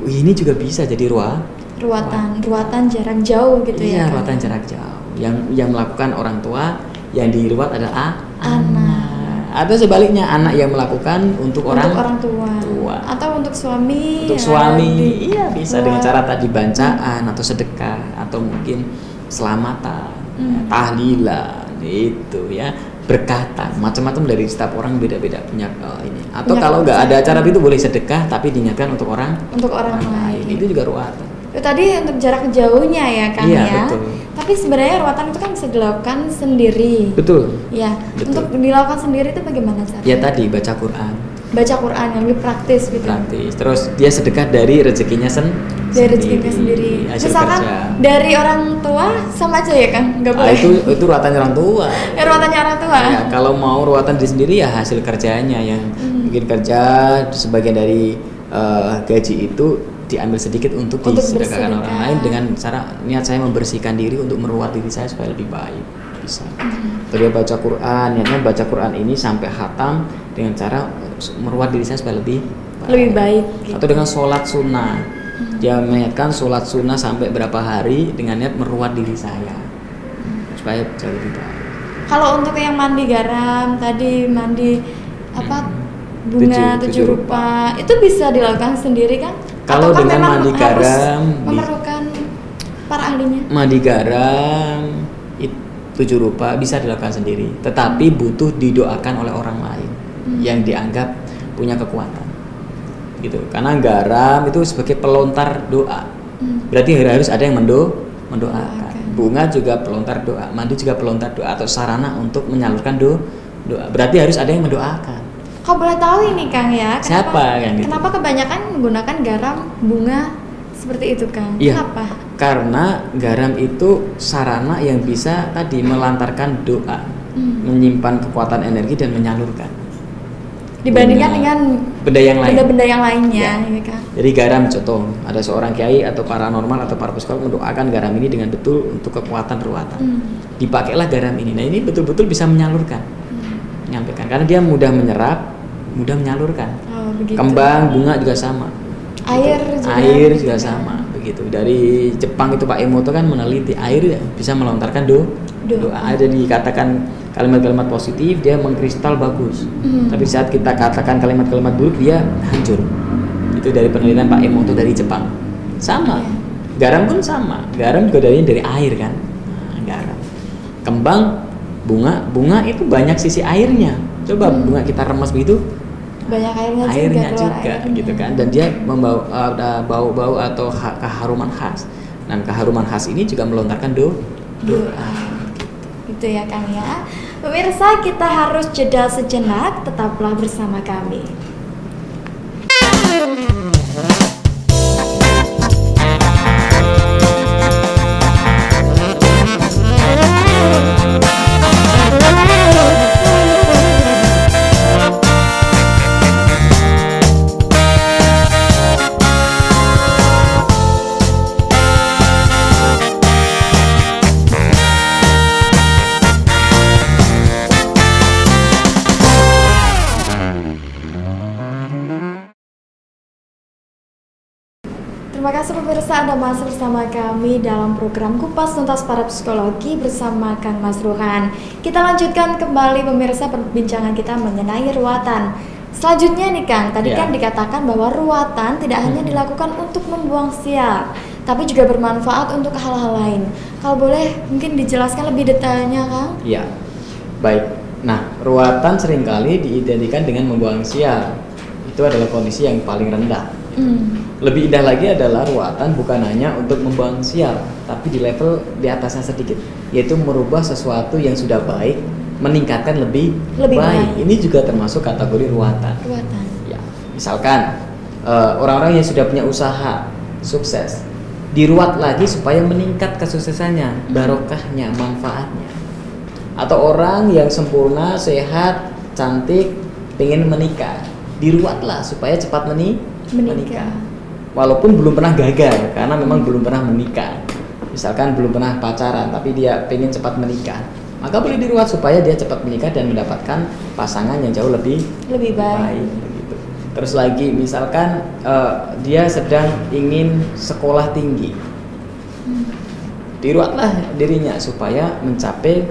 Ini juga bisa jadi ruah ruatan ruatan jarak jauh gitu iya, ya Kang? ruatan jarak jauh. Yang yang melakukan orang tua, yang diruat adalah a- Anak. Atau sebaliknya anak yang melakukan untuk orang untuk orang tua. tua. atau untuk suami untuk ya, suami. di- Iya, bisa Wah. dengan cara tadi bancaan atau sedekah atau mungkin selamatan, Hmm. tahlilan itu ya berkata macam-macam dari setiap orang beda-beda punya eh, ini atau Punya kalau nggak ada acara itu boleh sedekah tapi diingatkan untuk orang untuk orang lain itu juga ruatan Itu tadi untuk jarak jauhnya ya Kang Iya, ya. betul. Tapi sebenarnya ruatan itu kan bisa dilakukan sendiri. betul Ya, Betul. untuk dilakukan sendiri itu bagaimana caranya? ya tadi baca Quran Baca Quran yang lebih praktis gitu. praktis terus dia sedekah dari rezekinya sen Dari rezekinya sendiri. Misalkan kerja dari orang tua sama aja ya Kang? Nggak Ah, boleh. itu itu ruatan orang tua Eh, ruatannya orang tua. Ya, kalau mau ruatan diri sendiri ya hasil kerjanya yang Hmm. mungkin kerja sebagian dari eh, gaji itu diambil sedikit untuk, Untuk disedekahkan orang bersedekah. lain dengan cara niat saya membersihkan diri untuk meruat diri saya supaya lebih baik bisa. Hmm. Baca Quran, niatnya baca Quran ini sampai hatam dengan cara meruat diri saya supaya lebih Lebih baik. gitu. Atau dengan sholat sunnah, dia meniatkan sholat sunnah sampai berapa hari dengan niat meruat diri saya supaya jauh lebih baik. Kalau untuk yang mandi garam tadi mandi apa Hmm. bunga Tujuh- tujuh, tujuh rupa. itu bisa dilakukan sendiri kan? Kalau Ataukah dengan mandi garam, memerlukan para ahlinya. Mandi garam tujuh rupa bisa dilakukan sendiri, tetapi butuh didoakan oleh orang lain Hmm. yang dianggap punya kekuatan. Gitu. Karena garam itu sebagai pelontar doa. Hmm. Berarti harus ada yang mendo mendoakan. Doakan. Bunga juga pelontar doa, mandi juga pelontar doa atau sarana untuk menyalurkan do doa. Berarti harus ada yang mendoakan. Kau boleh tahu ini Kang ya? Siapa yang gitu? Kenapa kebanyakan menggunakan garam bunga seperti itu Kang? Iya. Kenapa? Karena garam itu sarana yang bisa tadi melantarkan doa, Hmm. menyimpan kekuatan energi dan menyalurkan. Dibandingkan Bunga. dengan Benda yang lain. benda-benda yang lainnya, Ya. ya kan? Jadi garam contoh, ada seorang kiai atau paranormal atau para psikolog mendoakan garam ini dengan betul untuk kekuatan ruatan. Hmm. Dipakailah garam ini. Nah, ini betul-betul bisa menyalurkan. Menyampaikan karena dia mudah menyerap, mudah menyalurkan. Oh, begitu. Kembang, bunga juga sama. Air Gitu. juga air juga sama begitu. Dari Jepang itu Pak Emoto kan meneliti air ya bisa melontarkan do Doa. Ada dikatakan kalimat-kalimat positif dia mengkristal bagus. Hmm. Tapi saat kita katakan kalimat-kalimat buruk dia hancur. Itu dari penelitian Pak Emoto dari Jepang. Sama. Iya. Garam pun sama. Garam juga dari dari air kan. Nah, garam. Kembang, bunga, bunga itu banyak sisi airnya. Coba Hmm. bunga kita remas begitu, banyak airnya, airnya juga, juga, airnya. gitu kan. Dan dia membawa ada bau-bau atau ha- keharuman khas. Dan keharuman khas ini juga melontarkan do doa. Gitu ya Kang ya. Pemirsa kita harus jeda sejenak. Tetaplah bersama kami Anda masih bersama kami dalam program Kupas Tuntas Para Psikologi bersama Kang Mas Ruhan. Kita lanjutkan kembali pemirsa perbincangan kita mengenai ruatan. Selanjutnya nih Kang, tadi Ya. kan dikatakan bahwa ruatan tidak hanya dilakukan untuk membuang sial, tapi juga bermanfaat untuk hal-hal lain. Kalau boleh mungkin dijelaskan lebih detailnya Kang? ya baik nah ruatan sering kali diidentikan dengan membuang sial itu adalah kondisi yang paling rendah Hmm. lebih indah lagi adalah ruatan bukan hanya untuk membuang sial tapi di level di atasnya sedikit yaitu merubah sesuatu yang sudah baik meningkatkan lebih, Lebih baik. ini juga termasuk kategori ruatan Ruatan. Ya, misalkan eh, orang-orang yang sudah punya usaha sukses, diruat lagi supaya meningkat kesuksesannya, barokahnya, manfaatnya. Atau orang yang sempurna, sehat, cantik, pengen menikah, diruatlah supaya cepat meni Menikah. Walaupun belum pernah gagal, karena memang belum pernah menikah. Misalkan belum pernah pacaran, tapi dia pengen cepat menikah, maka boleh diruat supaya dia cepat menikah dan mendapatkan pasangan yang jauh lebih Lebih baik. begitu. Terus lagi misalkan eh, dia sedang ingin sekolah tinggi, Hmm. diruatlah dirinya supaya mencapai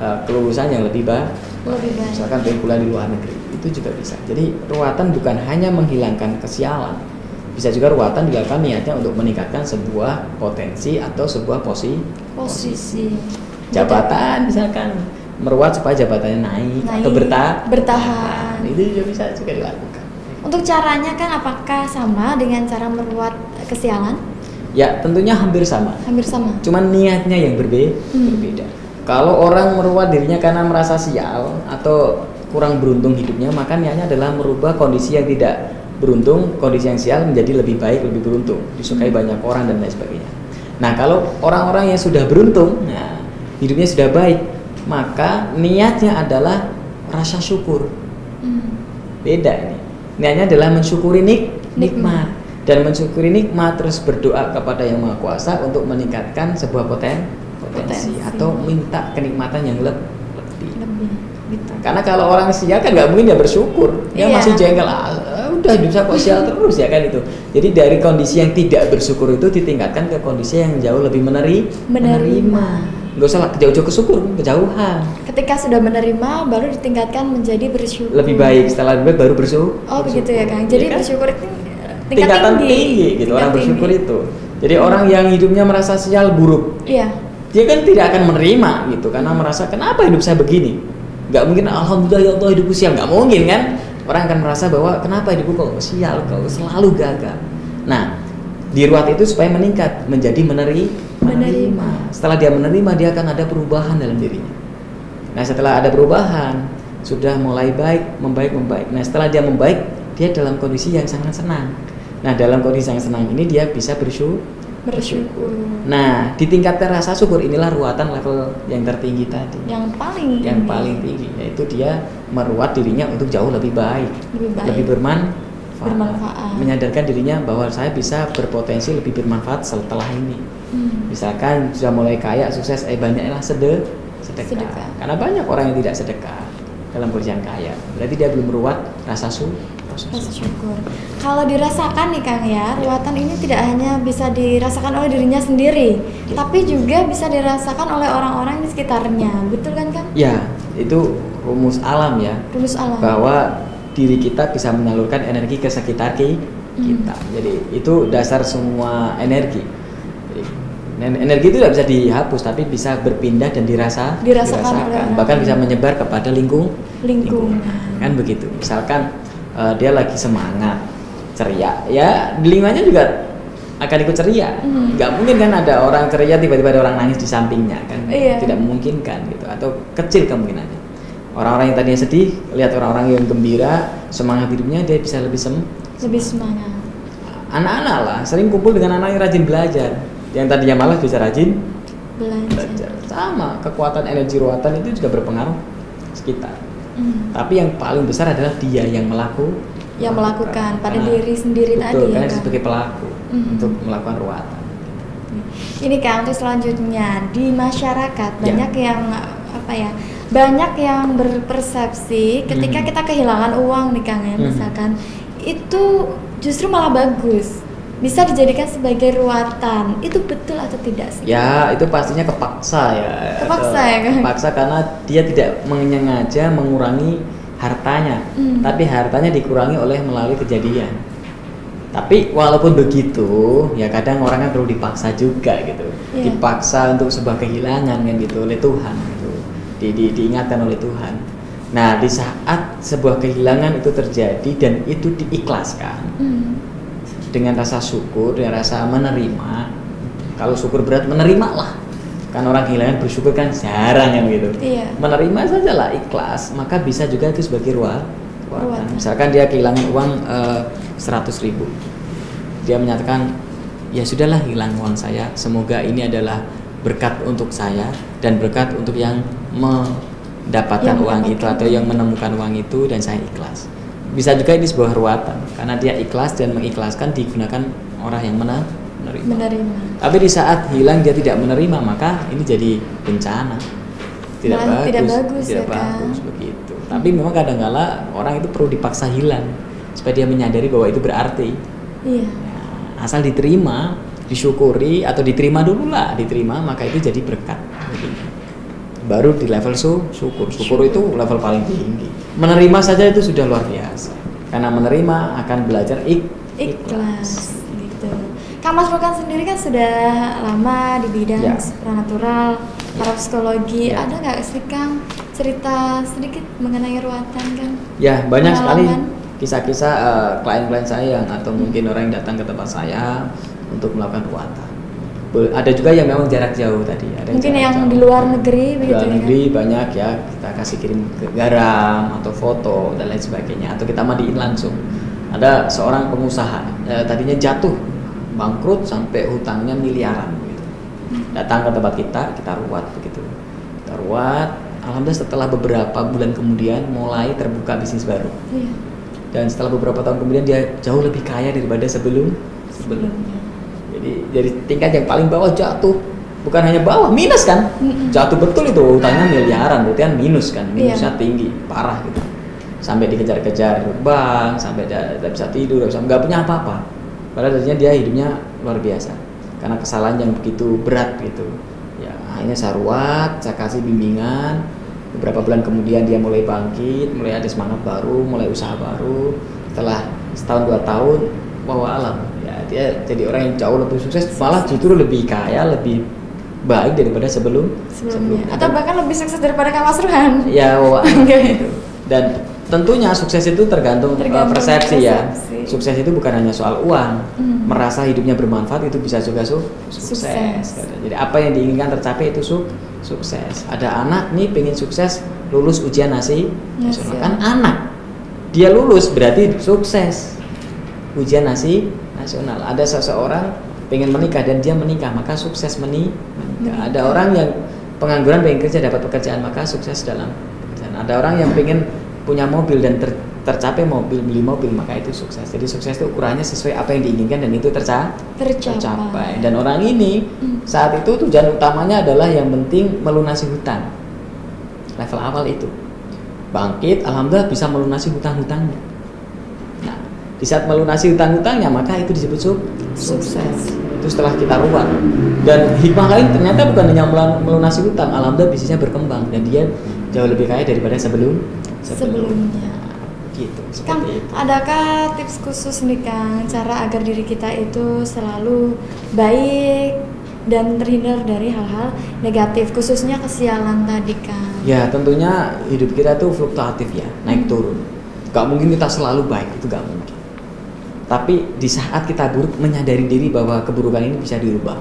eh, kelulusan yang lebih ba- Lebih baik. Misalkan pengen kuliah di luar negeri, itu juga bisa. Jadi ruatan bukan hanya menghilangkan kesialan, bisa juga ruatan dilakukan niatnya untuk meningkatkan sebuah potensi atau sebuah posi Posisi. jabatan misalkan meruat supaya jabatannya naik, Naik, atau berta bertahan. itu juga bisa juga dilakukan Untuk caranya kan apakah sama dengan cara meruat kesialan? ya tentunya hampir sama Hampir sama. cuman niatnya yang berbe Hmm. berbeda kalau orang meruat dirinya karena merasa sial atau kurang beruntung hidupnya maka niatnya adalah merubah kondisi yang tidak beruntung kondisi yang sial menjadi lebih baik lebih beruntung disukai Hmm. banyak orang dan lain sebagainya nah kalau orang-orang yang sudah beruntung nah hidupnya sudah baik maka niatnya adalah rasa syukur Hmm. beda ini niatnya adalah mensyukuri nik Nikmat. nikmat dan mensyukuri nikmat terus berdoa kepada yang maha kuasa untuk meningkatkan sebuah poten potensi, Potensi. atau minta kenikmatan yang leb- lebih Lebih gitu. karena kalau orang sial kan nggak mungkin dia bersyukur dia Iya. masih jengkel ah, udah hidup saya kok sial terus ya kan itu jadi dari kondisi yang tidak bersyukur itu ditingkatkan ke kondisi yang jauh lebih meneri Menerima. nggak usah jauh-jauh ke syukur kejauhan Ketika sudah menerima baru ditingkatkan menjadi bersyukur. lebih baik setelah lebih baik baru bersyukur Oh begitu ya Kang. Jadi Iya kan? bersyukur itu eh, tingkat tingkatan tinggi. tinggi, gitu orang Tingkat bersyukur tinggi. itu jadi orang yang hidupnya merasa sial buruk Iya. Dia kan tidak akan menerima gitu karena merasa kenapa hidup saya begini? Nggak mungkin alhamdulillah ya Allah hidupku sial. Nggak mungkin kan? Orang akan merasa bahwa kenapa hidupku kok sial kok selalu gagal? Nah diruat itu supaya meningkat menjadi meneri Menerima. setelah dia menerima dia akan ada perubahan dalam dirinya. Nah setelah ada perubahan sudah mulai baik membaik membaik. Nah setelah dia membaik dia dalam kondisi yang sangat senang. Nah dalam kondisi yang senang ini dia bisa bersyukur Bersyukur. Nah, ditingkatkan rasa syukur inilah ruatan level yang tertinggi tadi. Yang paling Yang tinggi. paling tinggi yaitu dia meruat dirinya untuk jauh lebih baik, Lebih baik. lebih bermanfaat, Bermanfaat. menyadarkan dirinya bahwa saya bisa berpotensi lebih bermanfaat setelah ini. Hmm. Misalkan sudah mulai kaya, sukses, eh banyaklah sede, sedekah. Sedekah. Karena banyak orang yang tidak sedekah dalam kondisi yang kaya. Berarti dia belum meruat rasa syukur. Rasa syukur. Kalau dirasakan nih Kang ya, ruatan ini tidak hanya bisa dirasakan oleh dirinya sendiri, Ya. tapi juga bisa dirasakan oleh orang-orang di sekitarnya. Betul kan Kang? Ya, itu rumus alam ya. Rumus alam. bahwa diri kita bisa menyalurkan energi ke sekitar ki- Hmm. kita. Jadi itu dasar semua energi. Jadi, energi itu tidak bisa dihapus tapi bisa berpindah dan dirasa Dirasakan orang bahkan bisa menyebar kepada lingkung Lingkungan. kan begitu. Misalkan eh, dia lagi semangat, ceria, ya lingkungannya juga akan ikut ceria. Hmm. Nggak mungkin kan ada orang ceria tiba-tiba ada orang nangis di sampingnya kan? Iya. Tidak memungkinkan gitu atau kecil kemungkinannya. Orang-orang yang tadinya sedih, lihat orang-orang yang gembira, semangat hidupnya dia bisa lebih sem. Lebih semangat. Anak-anak lah sering kumpul dengan anak yang rajin belajar, yang tadinya malas bisa rajin Belajar. belajar. Sama kekuatan energi ruatan itu juga berpengaruh sekitar. Hmm. Tapi yang paling besar adalah dia yang melaku, Yang melakukan pada Karena- diri sendiri betul, tadi karena Kang? sebagai pelaku Mhm. untuk melakukan ruatan. Ini Kang, untuk selanjutnya di masyarakat Ya. banyak yang apa ya? Banyak yang berpersepsi ketika Hmm. kita kehilangan uang nih Kang ya, Hmm. misalkan itu justru malah bagus. Bisa dijadikan sebagai ruatan. Itu betul atau tidak sih? Ya itu pastinya kepaksa ya. Kepaksa ya, kan? Kepaksa karena dia tidak menyengaja mengurangi hartanya, Hmm. tapi hartanya dikurangi oleh melalui kejadian. Tapi walaupun begitu, ya kadang orang kan perlu dipaksa juga gitu, Iya. dipaksa untuk sebuah kehilangan kan gitu oleh Tuhan gitu, di, di- diingatkan oleh Tuhan. Nah di saat sebuah kehilangan itu terjadi dan itu diikhlaskan, Hmm. Dengan rasa syukur dengan rasa menerima. Kalau syukur berat menerima lah. Kan orang kehilangan bersyukur kan jarang kan gitu Iya. menerima saja lah ikhlas maka bisa juga itu sebagai ruang ruatan. Ruatan. misalkan dia kehilangan uang eh, 100 ribu. Dia menyatakan ya sudahlah hilang uang saya. Semoga ini adalah berkat untuk saya dan berkat untuk yang mendapatkan Yang uang itu atau yang menemukan uang itu dan saya ikhlas bisa juga ini sebuah ruatan karena dia ikhlas dan mengikhlaskan digunakan orang yang mana menerima. Menerima. Tapi di saat hilang dia tidak menerima maka ini jadi bencana. Tidak Malah bagus tidak bagus tidak ya, bagus begitu. Tapi memang kadang-kala orang itu perlu dipaksa hilang supaya dia menyadari bahwa itu berarti. Iya. Ya, asal diterima, disyukuri atau diterima dulu lah, diterima maka itu jadi berkat. Baru di level su, syukur. Syukur itu level paling tinggi. Menerima saja itu sudah luar biasa. Karena menerima akan belajar ik ikhlas gitu. Kak Mas Rokan sendiri kan sudah lama di bidang Ya. supranatural, parapsikologi. Ya. Ada nggak sih Kang cerita sedikit mengenai ruatan kan? Ya banyak sekali Pengalaman. kisah-kisah eh, klien-klien saya atau mungkin orang yang datang ke tempat saya untuk melakukan ruatan. Ada juga yang memang jarak jauh tadi. Ada Mungkin yang jauh. di luar negeri Di begitu luar ya, negeri banyak ya kita kasih kirim ke garam atau foto dan lain sebagainya atau kita mandiin langsung. Ada seorang pengusaha eh, tadinya jatuh bangkrut sampai hutangnya miliaran gitu. Datang ke tempat kita, kita ruat begitu. Kita ruat, alhamdulillah setelah beberapa bulan kemudian mulai terbuka bisnis baru. Iya. Dan setelah beberapa tahun kemudian dia jauh lebih kaya daripada sebelum. Sebelumnya. Jadi dari tingkat yang paling bawah jatuh. Bukan hanya bawah minus kan? Jatuh betul itu utangnya miliaran berarti kan minus kan? Minusnya Iya. tinggi parah gitu. Sampai dikejar-kejar bank sampai tidak bisa tidur nggak bisa- nggak punya apa-apa. Padahal tadinya dia hidupnya luar biasa. Karena kesalahan yang begitu berat gitu. Ya akhirnya saya ruat saya kasih bimbingan. Beberapa bulan kemudian dia mulai bangkit mulai ada semangat baru mulai usaha baru. Setelah setahun dua tahun wow alam dia jadi orang yang jauh lebih sukses malah justru lebih kaya lebih baik daripada sebelum Sebelumnya. sebelumnya. Atau bahkan lebih sukses daripada Kak Mas Ruhan. ya gitu. dan tentunya sukses itu tergantung, uh, Tergantung persepsi, ya persepsi. sukses itu bukan hanya soal uang Hmm. merasa hidupnya bermanfaat itu bisa juga su sukses, Sukses. jadi apa yang diinginkan tercapai itu su sukses ada anak nih pengen sukses lulus ujian nasi Nasional. kan anak dia lulus berarti sukses ujian nasi nasional ada seseorang pengen menikah dan dia menikah maka sukses meni menikah. ada orang yang pengangguran pengen kerja dapat pekerjaan maka sukses dalam pekerjaan. Ada orang yang pengen punya mobil dan ter- tercapai mobil beli mobil maka itu sukses. Jadi sukses itu ukurannya sesuai apa yang diinginkan dan itu terca- Tercapai. dan orang ini Hmm. saat itu tujuan utamanya adalah yang penting melunasi hutang level awal itu. Bangkit alhamdulillah bisa melunasi hutang-hutangnya di saat melunasi hutang-hutangnya maka itu disebut su- Sukses. itu setelah kita ruat dan hikmah lain ternyata bukan hanya melun- melunasi hutang alhamdulillah bisnisnya berkembang dan dia jauh lebih kaya daripada sebelum Sebelumnya. gitu Kang, itu adakah tips khusus nih Kang cara agar diri kita itu selalu baik dan terhindar dari hal-hal negatif khususnya kesialan tadi Kang? Ya tentunya hidup kita tuh fluktuatif ya, naik Hmm. turun. Gak mungkin kita selalu baik, itu gak mungkin. Tapi di saat kita buruk, menyadari diri bahwa keburukan ini bisa dirubah.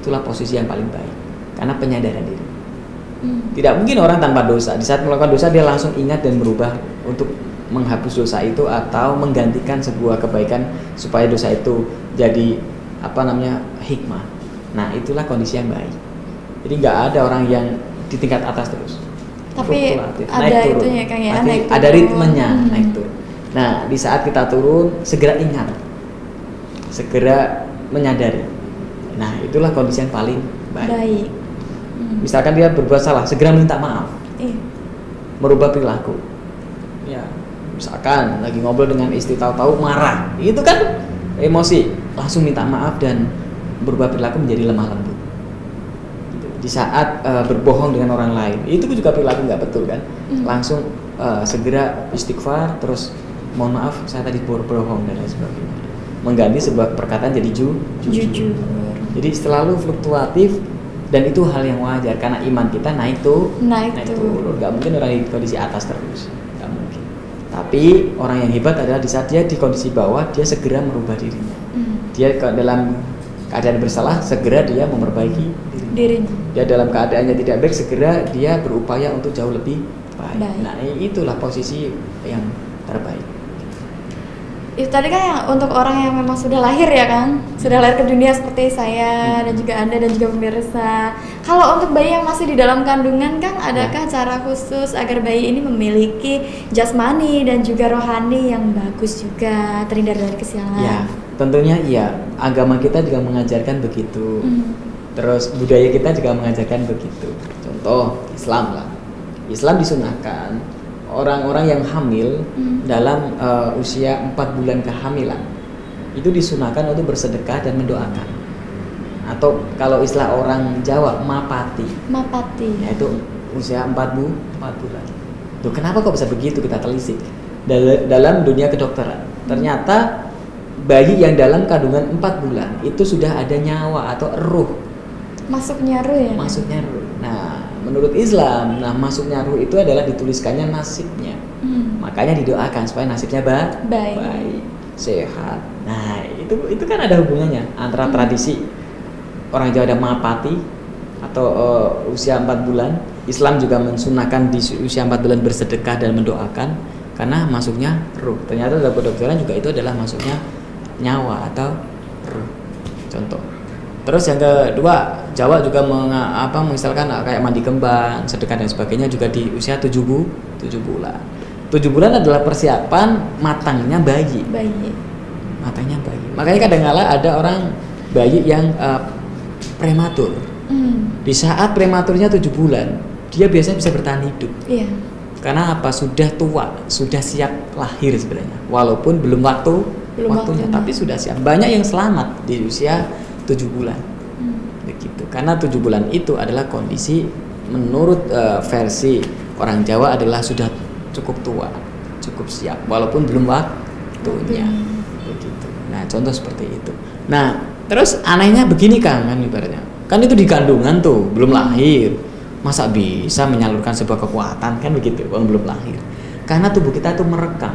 Itulah posisi yang paling baik. Karena penyadaran diri. Hmm. Tidak mungkin orang tanpa dosa. Di saat melakukan dosa dia langsung ingat dan berubah untuk menghapus dosa itu atau menggantikan sebuah kebaikan supaya dosa itu jadi apa namanya hikmah. Nah itulah kondisi yang baik. Jadi nggak ada orang yang di tingkat atas terus. Tapi ada itunya, Kang, ya, naik ada turun. ritmenya Hmm. naik turun. Nah di saat kita turun segera ingat, segera menyadari. Nah itulah kondisi yang paling baik. Baik. Hmm. Misalkan dia berbuat salah, segera minta maaf, Iya. merubah perilaku. Ya, misalkan lagi ngobrol dengan istri tahu-tahu marah, itu kan emosi, langsung minta maaf dan berubah perilaku menjadi lemah lembut. Gitu. Di saat eh, berbohong dengan orang lain, itu juga perilaku nggak betul kan? Hmm. Langsung eh, segera istighfar, terus mohon maaf saya tadi berbohong dan lain sebagainya. Mengganti sebuah perkataan jadi ju, Jujur. jadi selalu fluktuatif dan itu hal yang wajar karena iman kita naik tuh Naik turun. turun. Gak mungkin orang di kondisi atas terus, gak mungkin. Tapi orang yang hebat adalah di saat dia di kondisi bawah dia segera merubah dirinya. Hmm. Dia ke dalam keadaan bersalah segera dia memperbaiki dirinya. Dirinya. Dia dalam keadaannya tidak baik segera dia berupaya untuk jauh lebih baik. Baik. Nah itulah posisi yang terbaik. Itu tadi kan yang untuk orang yang memang sudah lahir ya Kang, sudah lahir ke dunia seperti saya dan juga Anda dan juga pemirsa. Kalau untuk bayi yang masih di dalam kandungan Kang, adakah cara khusus agar bayi ini memiliki jasmani dan juga rohani yang bagus juga terhindar dari kesialan? Ya, tentunya iya. Agama kita juga mengajarkan begitu. Hmm. Terus budaya kita juga mengajarkan begitu. Contoh Islam lah. Islam disunahkan orang-orang yang hamil Hmm. dalam uh, usia 4 bulan kehamilan itu disunahkan untuk bersedekah dan mendoakan. Atau kalau istilah orang Jawa mapati, Mapati. yaitu usia 4 bu 4 bulan. Tuh kenapa kok bisa begitu kita telisik Dal- dalam dunia kedokteran. Ternyata bayi yang dalam kandungan 4 bulan itu sudah ada nyawa atau ruh Masuknya ruh ya? masuknya ruh. Nah, menurut Islam, nah masuknya ruh itu adalah dituliskannya nasibnya. Hmm. Makanya didoakan supaya nasibnya ba Baik. sehat. Nah, itu itu kan ada hubungannya antara Hmm. tradisi orang Jawa ada mapati atau eh, usia 4 bulan. Islam juga mensunahkan di usia 4 bulan bersedekah dan mendoakan karena masuknya ruh. Ternyata dalam kedokteran juga itu adalah masuknya nyawa atau ruh. Contoh. Terus yang kedua, Jawa juga menga, apa misalkan ah, kayak mandi kembang, sedekah dan sebagainya juga di usia 7 bu, 7 bulan. 7 bulan adalah persiapan matangnya bayi Bayi. matanya bayi. Makanya kadang-kala ada orang bayi yang uh, prematur. Hmm. Di saat prematurnya 7 bulan, dia biasanya bisa bertahan hidup. Iya. Karena apa? Sudah tua, sudah siap lahir sebenarnya. Walaupun belum waktu Belum waktunya, waktunya. tapi sudah siap. Banyak yang selamat di usia 7 bulan. Hmm. Begitu. Karena 7 bulan itu adalah kondisi menurut uh, versi orang Jawa adalah sudah cukup tua, cukup siap walaupun belum waktunya. Begitu. Nah, contoh seperti itu. Nah, terus anehnya begini Kang kan ibaratnya. Kan itu di kandungan tuh, belum lahir. Masa bisa menyalurkan sebuah kekuatan kan begitu, orang belum lahir. Karena tubuh kita tuh merekam.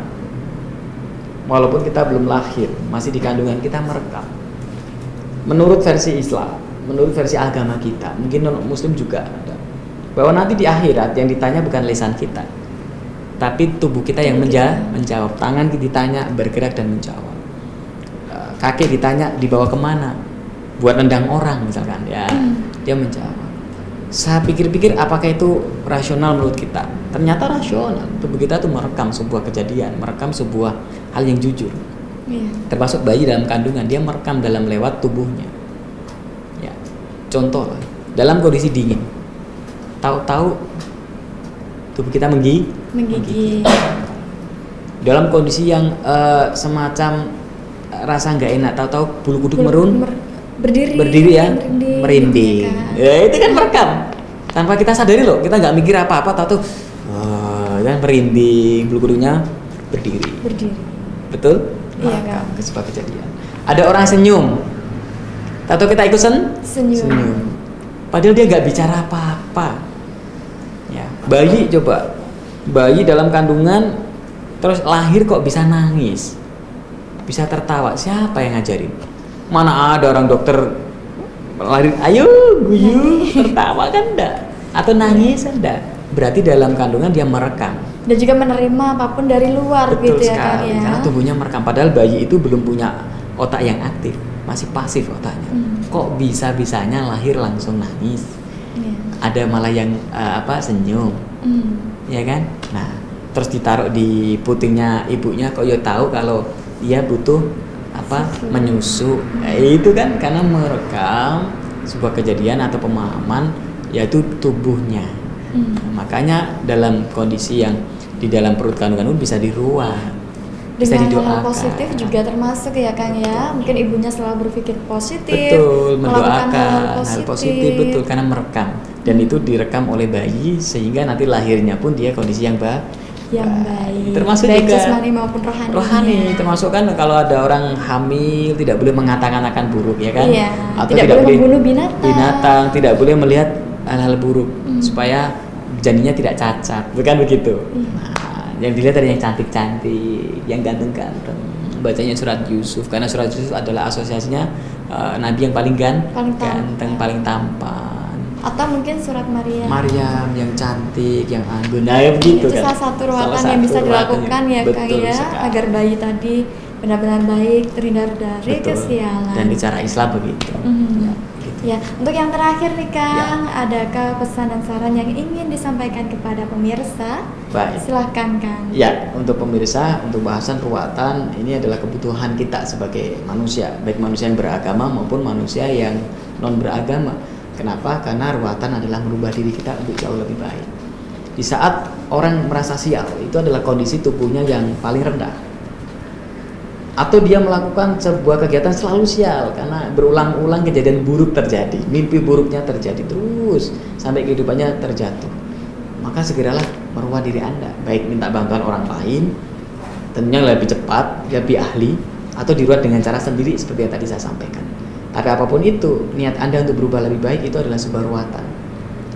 Walaupun kita belum lahir, masih di kandungan kita merekam. Menurut versi Islam, menurut versi agama kita, mungkin non muslim juga ada. Bahwa nanti di akhirat yang ditanya bukan lisan kita, tapi tubuh kita yang menja menjawab. Tangan ditanya bergerak dan menjawab. Eh, Kaki ditanya dibawa ke mana? Buat nendang orang misalkan ya, dia menjawab. Saya pikir-pikir apakah itu rasional menurut kita? Ternyata rasional. Tubuh kita tuh merekam sebuah kejadian, merekam sebuah hal yang jujur Iya. termasuk bayi dalam kandungan dia merekam dalam lewat tubuhnya ya contoh lah, dalam kondisi dingin tahu-tahu tubuh kita menggi Menggigit. dalam kondisi yang eh, semacam rasa nggak enak tahu-tahu bulu kuduk Ber- merun mer- berdiri. berdiri ya merinding. merinding ya kan? ya itu kan merekam tanpa kita sadari loh kita nggak mikir apa-apa tahu-tahu oh, kan merinding bulu kuduknya berdiri Berdiri. betul Iya, ke sebuah kejadian. Ada orang senyum. Atau kita ikut sen? Senyum. padahal dia nggak bicara apa-apa. Ya bayi coba. Bayi dalam kandungan terus lahir kok bisa nangis? Bisa tertawa. Siapa yang ngajarin? Mana ada orang dokter lahir ayo guyu tertawa kan enggak atau nangis enggak berarti dalam kandungan dia merekam Dan juga menerima apa pun dari luar Betul gitu ya kan sekali, ya. karena tubuhnya merekam. Padahal bayi itu belum punya otak yang aktif, masih pasif otaknya. Hmm. Kok bisa-bisanya lahir langsung nangis? Iya. Ada malah yang eh, apa senyum, Hmm. ya kan? Nah, terus ditaruh di putingnya ibunya, kok ya tahu kalau dia butuh apa Susu. menyusu. Nah, itu kan karena merekam sebuah kejadian atau pemahaman yaitu tubuhnya. Hmm. Nah, makanya dalam kondisi yang di dalam perut kandungan pun bisa diruat, bisa Dengan hal didoakan. positif juga termasuk ya Kang ya. Mungkin ibunya selalu berpikir positif. betul mendoakan hal-hal hal positif betul karena merekam dan itu direkam oleh bayi sehingga nanti lahirnya pun dia kondisi yang ba yang baik. termasuk baik juga jasmani maupun rohani. rohani termasuk kan kalau ada orang hamil tidak boleh mengatakan-akan buruk ya kan Iya, tidak boleh membunuh binatang. binatang tidak boleh melihat hal-hal buruk Hmm. supaya janinnya tidak cacat bukan begitu Iya. nah yang dilihat ada yang cantik-cantik yang ganteng-ganteng bacanya surat Yusuf karena surat Yusuf adalah asosiasinya eh, nabi yang paling gan Paling tampan. ganteng paling tampan Atau mungkin surat Maria. Maryam yang cantik yang anggun nah ya begitu itu kan salah satu ruatan Salah yang bisa satu dilakukan yang- ya betul ya agar bayi tadi benar-benar baik, terhindar dari Betul. kesialan. Dan bicara Islam begitu. Mhm. Gitu. Ya, untuk yang terakhir nih Kang, Ya. adakah pesan dan saran yang ingin disampaikan kepada pemirsa? Baik. Silahkan Kang. Ya, untuk pemirsa, untuk bahasan ruatan ini adalah kebutuhan kita sebagai manusia, baik manusia yang beragama maupun manusia yang non beragama. Kenapa? Karena ruatan adalah merubah diri kita untuk jauh lebih baik. Di saat orang merasa sial, itu adalah kondisi tubuhnya yang paling rendah. Atau dia melakukan sebuah kegiatan selalu sial karena berulang-ulang kejadian buruk terjadi, mimpi buruknya terjadi terus sampai kehidupannya terjatuh maka segeralah merubah diri Anda, baik minta bantuan orang lain, tentunya lebih cepat, lebih ahli, atau diruat dengan cara sendiri seperti yang tadi saya sampaikan. Tapi apa pun itu, niat Anda untuk berubah lebih baik itu adalah sebuah ruatan.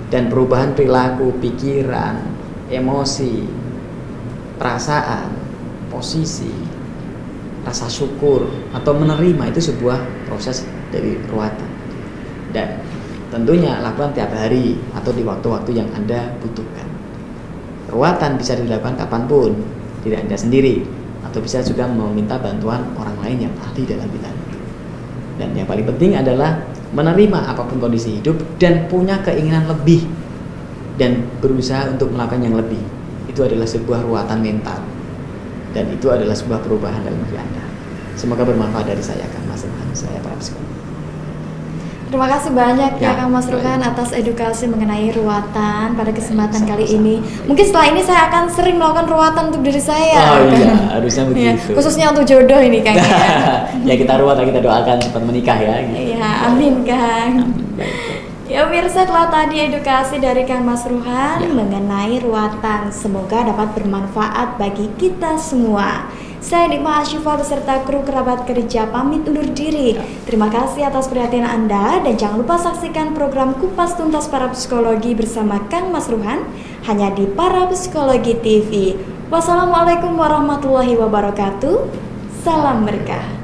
Dan perubahan perilaku, pikiran, emosi, perasaan, posisi, rasa syukur, atau menerima itu sebuah proses dari ruatan. Dan tentunya lakukan tiap hari atau di waktu-waktu yang Anda butuhkan. Ruatan bisa dilakukan kapan pun, tidak Anda sendiri, atau bisa juga meminta bantuan orang lain yang ahli dalam bidang itu. Dan yang paling penting adalah menerima apa pun kondisi hidup dan punya keinginan lebih dan berusaha untuk melakukan yang lebih. Itu adalah sebuah ruatan mental dan itu adalah sebuah perubahan dalam diri Anda. Semoga bermanfaat dari saya, Kang Mas Irfan. Saya para psikolog. Terima kasih banyak ya, Ya, Kang Mas. Ruhan atas edukasi mengenai ruatan pada kesempatan Baik, kali sama-sama. ini. Mungkin setelah ini saya akan sering melakukan ruatan untuk diri saya. Oh Kang. iya, harusnya Iya, begitu. khususnya untuk jodoh ini Kang. ya. ya kita ruat kita doakan cepat menikah ya. gitu. Iya, amin Kang. Amin, baik. Ya pemirsa telah tadi edukasi dari Kang Mas Ruhan Ya. mengenai ruatan. Semoga dapat bermanfaat bagi kita semua. Saya Nikma Asyifa beserta kru kerabat kerja pamit undur diri. Ya. Terima kasih atas perhatian Anda dan jangan lupa saksikan program Kupas Tuntas Para Psikologi bersama Kang Mas Ruhan hanya di Para Psikologi TV. Wassalamualaikum warahmatullahi wabarakatuh. Salam berkah.